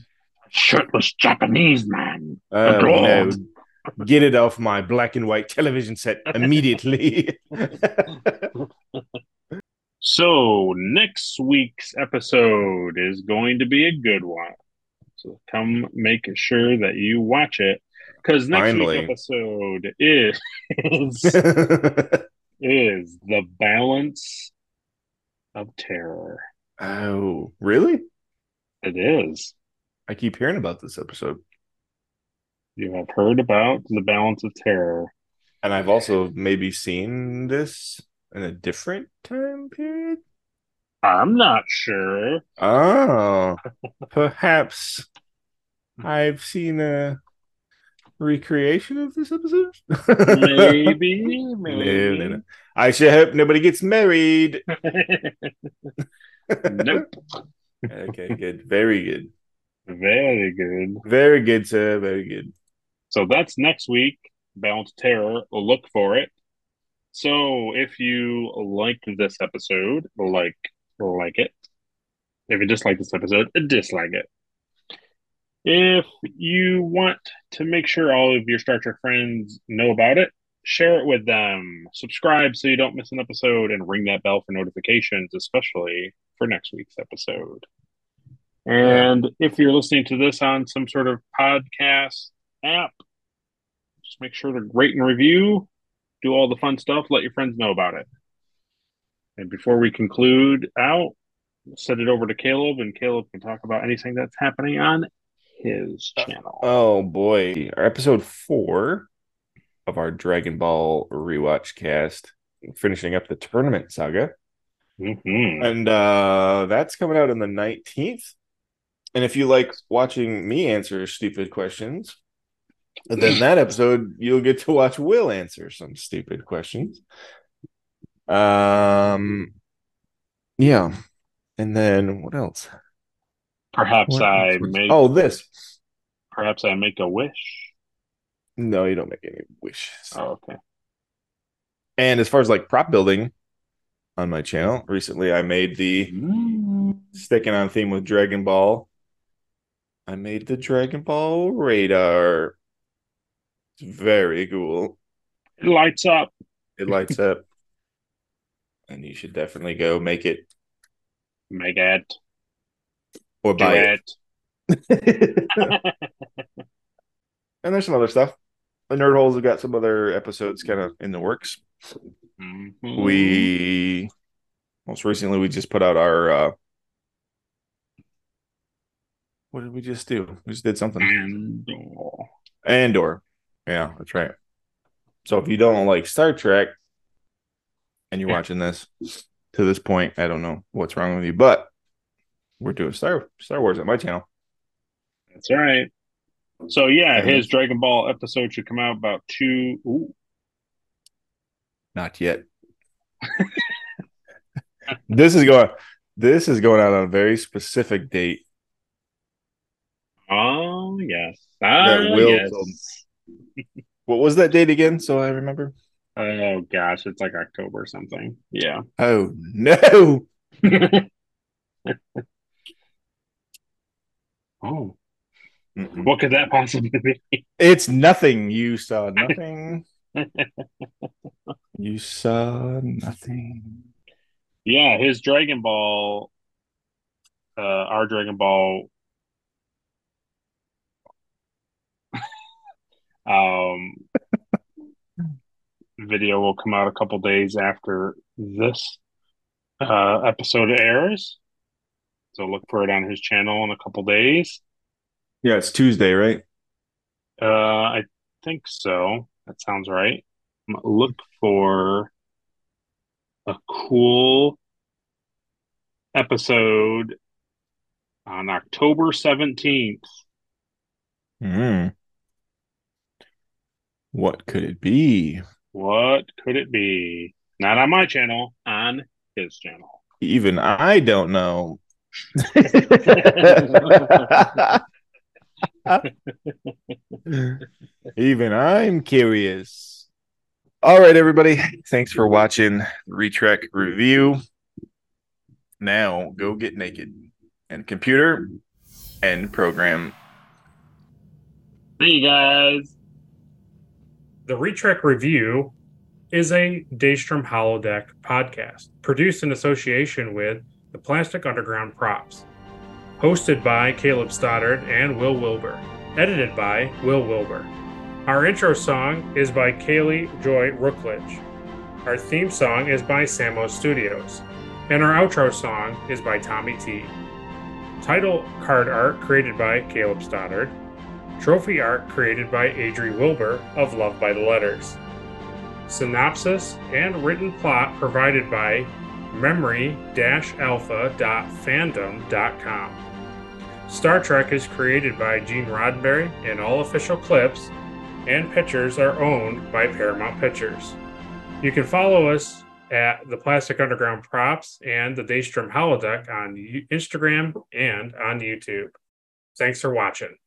Shirtless Japanese man. Oh, no. Get it off my black and white television set immediately. So, next week's episode is going to be a good one. So, come make sure that you watch it because next Finally. week's episode is, is is the balance of terror. oh, really? It is. I keep hearing about this episode. You have heard about the balance of terror. And I've also maybe seen this in a different time period. I'm not sure. Oh, perhaps I've seen a recreation of this episode. Maybe, No, maybe. no, no. I sure hope nobody gets married. nope. Okay, good. Very good. Very good. Very good, sir. Very good. So that's next week. Balance of Terror. Look for it. So if you liked this episode, like like it. If you dislike this episode, dislike it. If you want to make sure all of your Star Trek friends know about it, share it with them. Subscribe so you don't miss an episode and ring that bell for notifications, especially for next week's episode. And if you're listening to this on some sort of podcast app, just make sure to rate and review, do all the fun stuff, let your friends know about it. And before we conclude out, send it over to Caleb, and Caleb can talk about anything that's happening on his channel. Oh boy. Our episode four of our Dragon Ball rewatch cast, finishing up the tournament saga. Mhm. And uh that's coming out on the 19th. And if you like watching me answer stupid questions, then that episode you'll get to watch Will answer some stupid questions. Um yeah. And then what else? Perhaps What I else was- make Oh, this. perhaps I make a wish. No, you don't make any wishes. Oh, okay. And as far as like prop building on my channel, recently I made the sticking on theme with Dragon Ball I made the Dragon Ball radar. It's very cool. It lights up. It lights up. And you should definitely go make it Make it. or buy it. it. and there's some other stuff. The Nerd Holes have got some other episodes kind of in the works. Mhm. We most recently we just put out our uh what did we just do? We just did something. And oh, Andor. Yeah, that's right. So if you don't like Star Trek and you're watching this to this point, I don't know what's wrong with you, but we're doing Star Star Wars at my channel. that's right. So yeah, And- his Dragon Ball episode should come out about two. Ooh, Not yet. this is going this is going out on a very specific date. oh yes. Ah, Will yes. What was that date again? So I remember. Oh gosh, it's like October or something. Yeah. Oh no. oh, Mm-mm. what could that possibly be? It's nothing. You saw nothing. you saw nothing. yeah, his Dragon Ball, uh, our Dragon Ball, um, video will come out a couple days after this uh episode airs. So look for it on his channel in a couple days. Yeah, it's Tuesday, right? Uh, I think so. That sounds right. Look for a cool episode on October 17th. Hmm. What could it be? What could it be? Not on my channel, on his channel. Even I don't know. Even I'm curious. All right, everybody. Thanks for watching the Retrek review. Now go get naked and computer and program. See you guys. The Retrek Review is a Daystrom Holodeck podcast produced in association with the Plastic Underground Props. Hosted by Caleb Stoddard and Will Wilbur. Edited by Will Wilbur. Our intro song is by Kaylee Joy Rookledge. Our theme song is by Samo Studios. And our outro song is by Tommy T. Title card art created by Caleb Stoddard. Trophy art created by Adri Wilbur of Love by the Letters. Synopsis and written plot provided by memory-alpha.fandom.com. Star Trek is created by Gene Roddenberry and all official clips and pictures are owned by Paramount Pictures. You can follow us at the Plastic Underground Props and the Daystrom Holodeck on Instagram and on YouTube. Thanks for watching.